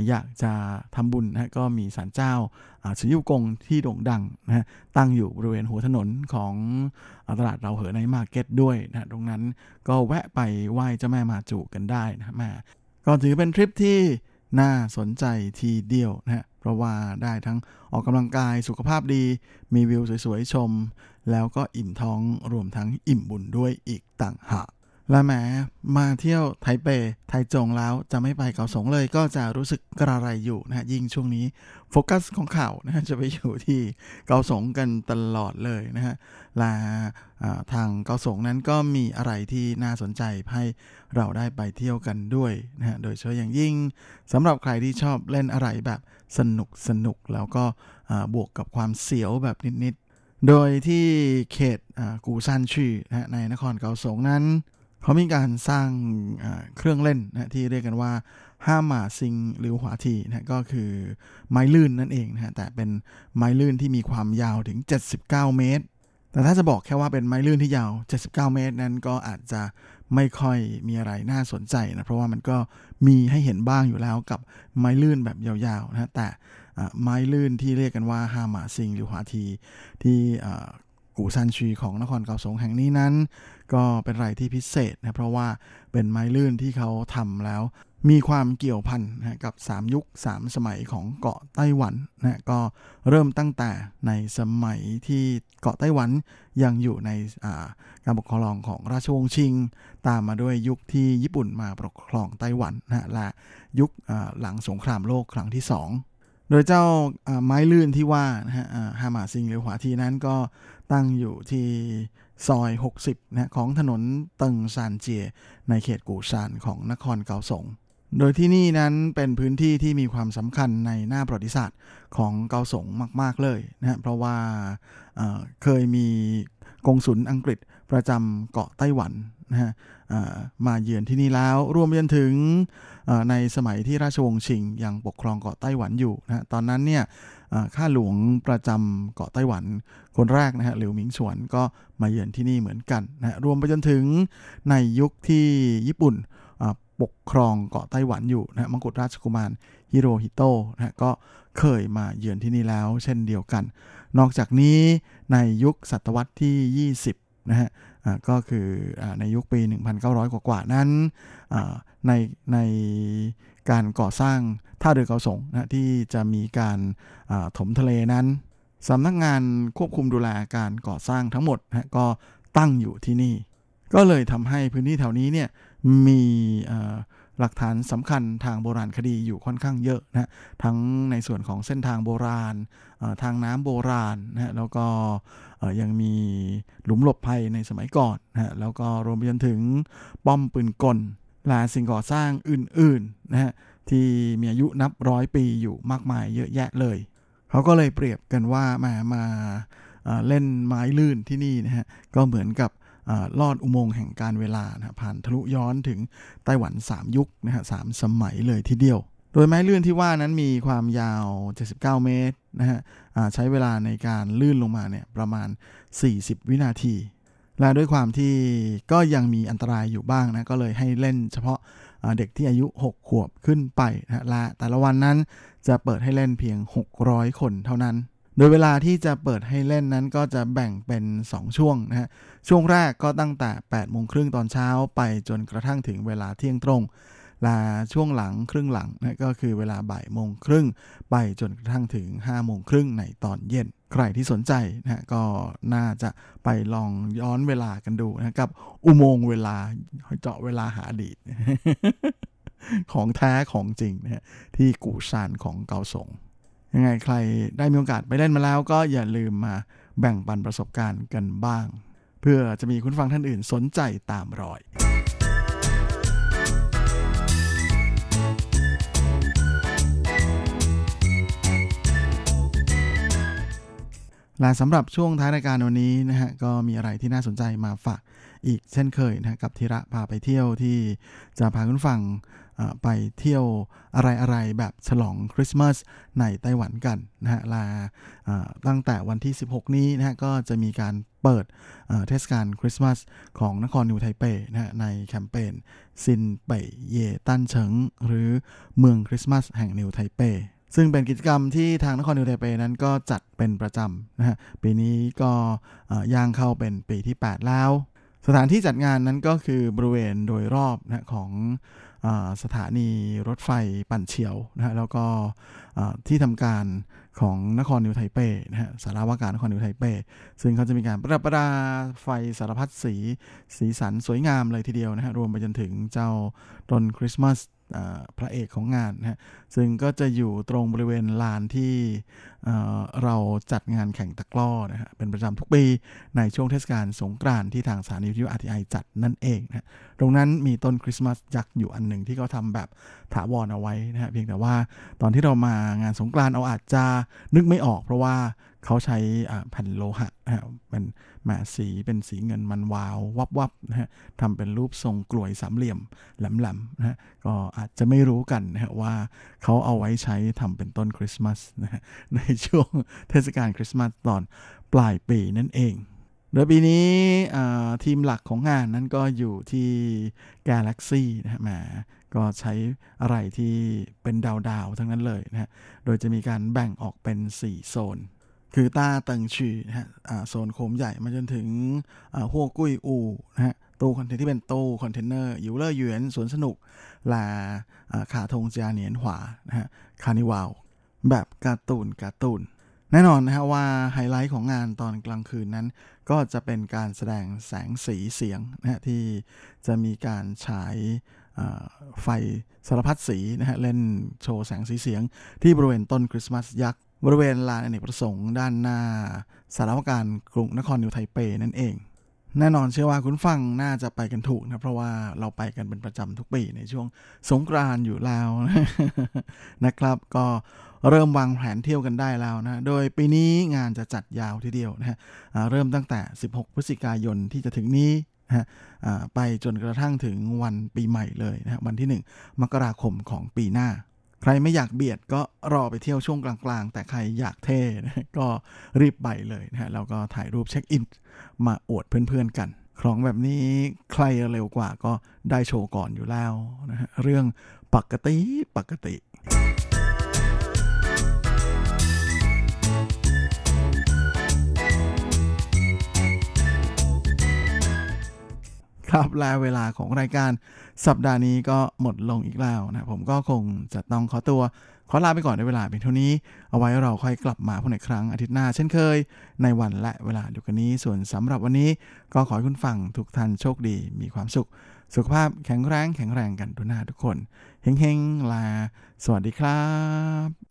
อยากจะทำบุญนะก็มีศาลเจ้าชิยุกงที่โด่งดังนะตั้งอยู่บริเวณหัวถนนของตลาดเราเหอในมาร์เก็ตด้วยนะตรงนั้นก็แวะไปไหว้เจ้าแม่มาจูกันได้นะแม่ก็ถือเป็นทริปที่น่าสนใจทีเดียวนะเพราะว่าได้ทั้งออกกำลังกายสุขภาพดี มีวิวสวยๆชม แล้วก็อิ่มท้องรวมทั้งอิ่มบุญด้วยอีกต่างหาก และแม้มาเที่ยวไทเป ไทจงแล้วจะไม่ไปเกาสงเลย ก็จะรู้สึกกระไรอยู่นะยิ่งช่วงนี้โฟกัสของข่าวนะจะไปอยู่ที่เกาสงกันตลอดเลยนะฮะและทางเกาสงนั้นก็มีอะไรที่น่าสนใจให้เราได้ไปเที่ยวกันด้วยนะฮะโดยเฉพาะอย่างยิ่งสำหรับใครที่ชอบเล่นอะไรแบบสนุกสนุกแล้วก็บวกกับความเสียวแบบนิดๆโดยที่เขตกูซันชีนะในนครเกาสงนั้น เขามีการสร้างเครื่องเล่นนะที่เรียกกันว่าห้าหมาซิงหรือหวาทีนะก็คือไม้ลื่นนั่นเองนะแต่เป็นไม้ลื่นที่มีความยาวถึง 79 เมตร แต่ถ้าจะบอกแค่ว่าเป็นไม้ลื่นที่ยาว 79 เมตร นั้นก็อาจจะไม่ค่อยมีอะไรน่าสนใจนะเพราะว่ามันก็มีให้เห็นบ้างอยู่แล้วกับไม้ลื่นแบบยาวๆนะแต่ไม้ลื่นที่เรียกกันว่าฮามาซิงหรือหวาทีที่ กูซันชีของนครเกาสงแห่งนี้นั้น ก็เป็นไรที่พิเศษนะเพราะว่าเป็นไม้ลื่นที่เขาทำแล้ว มีความเกี่ยวพันนะกับ 3 ยุค 3 สมัยของเกาะไต้หวันนะก็เริ่มตั้งแต่ในสมัยที่เกาะไต้หวันยังอยู่ในการปกครองของราชวงศ์ชิง ตามมาด้วยยุคที่ญี่ปุ่นมาปกครองไต้หวันนะและยุคหลังสงครามโลกครั้งที่2 โดยเจ้าไม้ลื่นที่ว่านะฮะฮามาซิงหรือหวาทีนั้นก็ตั้งอยู่ที่ซอย 60นะของถนนเติงซานเจีย ในเขตกูซานของนครเกาสง โดยที่นี่นั้นเป็นพื้นที่ที่มีความสำคัญในหน้าประวัติศาสตร์ของเกาสงมาก ๆ เลยนะฮะเพราะว่าเเคยมีกงสุลอังกฤษประจำเกาะไต้หวันนะฮะ มาเยือนที่นี่แล้ว รวมไปจนถึงในสมัยที่ราชวงศ์ชิงยังปกครองเกาะไต้หวันอยู่นะตอนนั้นเนี่ยข้าหลวงประจำเกาะไต้หวันคนแรกนะฮะหลิวหมิงฉวนก็มาเยือนที่นี่เหมือนกันนะรวมไปจนถึงในยุคที่ญี่ปุ่นปกครองเกาะไต้หวันอยู่นะมังกรราชกุมารฮิโรฮิโตะนะก็เคยมาเยือนที่นี่แล้วเช่นเดียวกัน นอกจากนี้ในยุคศตวรรษที่ 20นะฮะ ก็คือในยุคปี 1,900 กว่าๆนั้นในในการก่อสร้างท่าเรือเกาสงนะที่จะมีการถมทะเลนั้นสำนักงานควบคุมดูแลการก่อสร้างทั้งหมดนะก็ตั้งอยู่ที่นี่ ก็เลยทำให้พื้นที่แถวนี้เนี่ยมี หลักฐานสำคัญทางโบราณคดีอยู่ค่อนข้างเยอะนะทั้งในส่วนของเส้นทางโบราณทางน้ำโบราณนะแล้วก็ยังมีหลุมหลบภัยในสมัยก่อนนะแล้วก็รวมไปจนถึงป้อมปืนกลและสิ่งก่อสร้างอื่นๆนะฮะที่มีอายุนับร้อยปีอยู่มากมายเยอะแยะเลย เขาก็เลยเปรียบกันว่ามามาเล่นไม้ลื่นที่นี่นะฮะก็เหมือนกับ ลอดอุโมงค์แห่งการเวลานะผ่านทะลุย้อนถึงไต้หวัน 3 ยุคนะฮะสสมัยเลยทีเดียว โดยไม้ลื่นที่ว่านั้นมีความยาว 79 เมตรนะฮะใช้เวลาในการลื่นลงมาเนี่ยประมาณ 40 วินาที และด้วยความที่ก็ยังมีอันตรายอยู่บ้างนะก็เลยให้เล่นเฉพาะเด็กที่อายุ 6 ขวบขึ้นไปนะและแต่ละวันนั้นจะเปิดให้เล่นเพียง 600 คนเท่านั้น โดยเวลาที่จะเปิดให้เล่นนั้นก็จะแบ่งเป็น 2 ช่วงนะฮะ ช่วงแรกก็ตั้งแต่8โมงครึ่งตอนเช้าไปจนกระทั่งถึงเวลาเที่ยงตรงลาช่วงหลังครึ่งหลังนะก็คือเวลาบ่ายโมงครึ่งไปจนกระทั่งถึง5โมงครึ่งในตอนเย็น ใครที่สนใจนะก็น่าจะไปลองย้อนเวลากันดูนะกับ อุโมงค์เวลาเจาะเวลาหาอดีต ของแท้ของจริงนะฮะที่กูซานของเกาสง ยังไงใครได้มีโอกาสไปเล่นมาแล้ว ก็อย่าลืมมาแบ่งปันประสบการณ์กันบ้าง เพื่อจะมีคุณฟังท่านอื่นสนใจตามรอยและสำหรับช่วงท้ายรายการวันนี้นะฮะก็มีอะไรที่น่าสนใจมาฝากอีกเช่นเคยนะกับธีระพาไปเที่ยวที่จะพาคุณฟัง ไปเที่ยวอะไรๆ แบบฉลองคริสต์มาสในไต้หวันกันนะฮะลาตั้งแต่วันที่ 16 นี้นะฮะก็จะมีการเปิดเทศกาลคริสต์มาสของนครนิวไทเปนะฮะในแคมเปญซินเป่ยเย่ตั้นเฉิง หรือเมืองคริสต์มาสแห่งนิวไทเปซึ่งเป็นกิจกรรมที่ทางนครนิวไทเปนั้นก็จัดเป็นประจำนะฮะปีนี้ก็ย่างเข้าเป็นปีที่ 8 แล้ว สถานที่จัดงานนั้นก็คือบริเวณโดยรอบนะของ สถานีรถไฟปั่นเฉียวนะฮะแล้วก็ที่ทำการของนครนิวไทเปนะฮะสารวาการนครนิวไทเปซึ่งเขาจะมีการประดับประดาไฟสารพัดสี สีสันสวยงามเลยทีเดียวนะฮะรวมไปจนถึงเจ้าต้นคริสต์มาส พระเอกของงานนะฮะซึ่งก็จะอยู่ตรงบริเวณลานที่เราจัดงานแข่งตะกร้อนะฮะเป็นประจำทุกปีในช่วงเทศกาลสงกรานต์ที่ทางสถานีวิทยุอาร์ทีไอจัดนั่นเองนะตรงนั้นมีต้นคริสต์มาสยักษ์อยู่อันหนึ่งที่เขาทำแบบถาวรเอาไว้นะฮะเพียงแต่ว่าตอนที่เรามางานสงกรานต์เราอาจจะนึกไม่ออก เพราะว่า เขาใช้แผ่นโลหะนะฮะเป็นแหมสีเป็นสีเงินมันวาววับวับนะฮะทำเป็นรูปทรงกลวยสามเหลี่ยมแหลมๆนะฮะก็อาจจะไม่รู้กันนะฮะว่าเขาเอาไว้ใช้ทำเป็นต้นคริสต์มาสนะฮะในช่วงเทศกาลคริสต์มาสตอนปลายปีนั่นเองโดยปีนี้ธีมหลักของงานนั้นก็อยู่ที่ Galaxy นะฮะมาก็ใช้อะไรที่เป็นดาวๆทั้งนั้นเลยนะฮะ โดยจะมีการแบ่งออกเป็น 4 โซน คือต้าเติงชีนะฮะโซนโคมใหญ่มาจนถึงหัวกุ้ยอูนะฮะตู้คอนเทนต์ที่เป็นตู้คอนเทนเนอร์ยูเลอร์หยวนสวนสนุกลา卡通嘉年華นะฮะ carnival แบบการ์ตูนการ์ตูน แน่นอนนะฮะว่าไฮไลท์ของงานตอนกลางคืนนั้น ก็จะเป็นการแสดงแสงสีเสียงนะฮะที่จะมีการฉายไฟสารพัดสีนะฮะเล่นโชว์แสงสีเสียงที่บริเวณต้นคริสต์มาสยักษ์ บริเวณลานอเนกประสงค์ด้านหน้าศาลาว่าการกรุงนครนิวไทเปนั่นเอง แน่นอนเชื่อว่าคุณฟังน่าจะไปกันถูกนะเพราะว่าเราไปกันเป็นประจำทุกปีในช่วงสงกรานต์อยู่แล้วนะครับ ก็เริ่มวางแผนเที่ยวกันได้แล้วนะ โดยปีนี้งานจะจัดยาวทีเดียวนะฮะเริ่มตั้งแต่ 16 พฤศจิกายนที่จะถึงนี้นะฮะไปจนกระทั่งถึงวันปีใหม่เลยนะวันที่ 1 มกราคมของปีหน้า ใครไม่อยากเบียดก็รอไปเที่ยวช่วงกลางๆ แต่ใครอยากเท่ก็รีบไปเลยนะฮะแล้วก็ถ่ายรูปเช็คอิน มาอวดเพื่อนๆกันของแบบนี้ใครเร็วกว่าก็ได้โชว์ก่อนอยู่แล้วนะฮะเรื่องปกติปกติ ครับและเวลาของรายการสัปดาห์นี้ก็หมดลงอีกแล้วนะผมก็คงจะต้องขอตัว ขอลาไปก่อนในเวลาเพียงเท่านี้ เอาไว้เราค่อยกลับมาพบในครั้งอาทิตย์หน้าเช่นเคย ในวันและเวลาเดียวกันนี้ส่วนสำหรับวันนี้ ก็ขอให้คุณฟังทุกท่านโชคดี มีความสุข สุขภาพแข็งแรงแข็งแรงกันทุกหน้าทุกคนเฮงๆลา สวัสดีครับ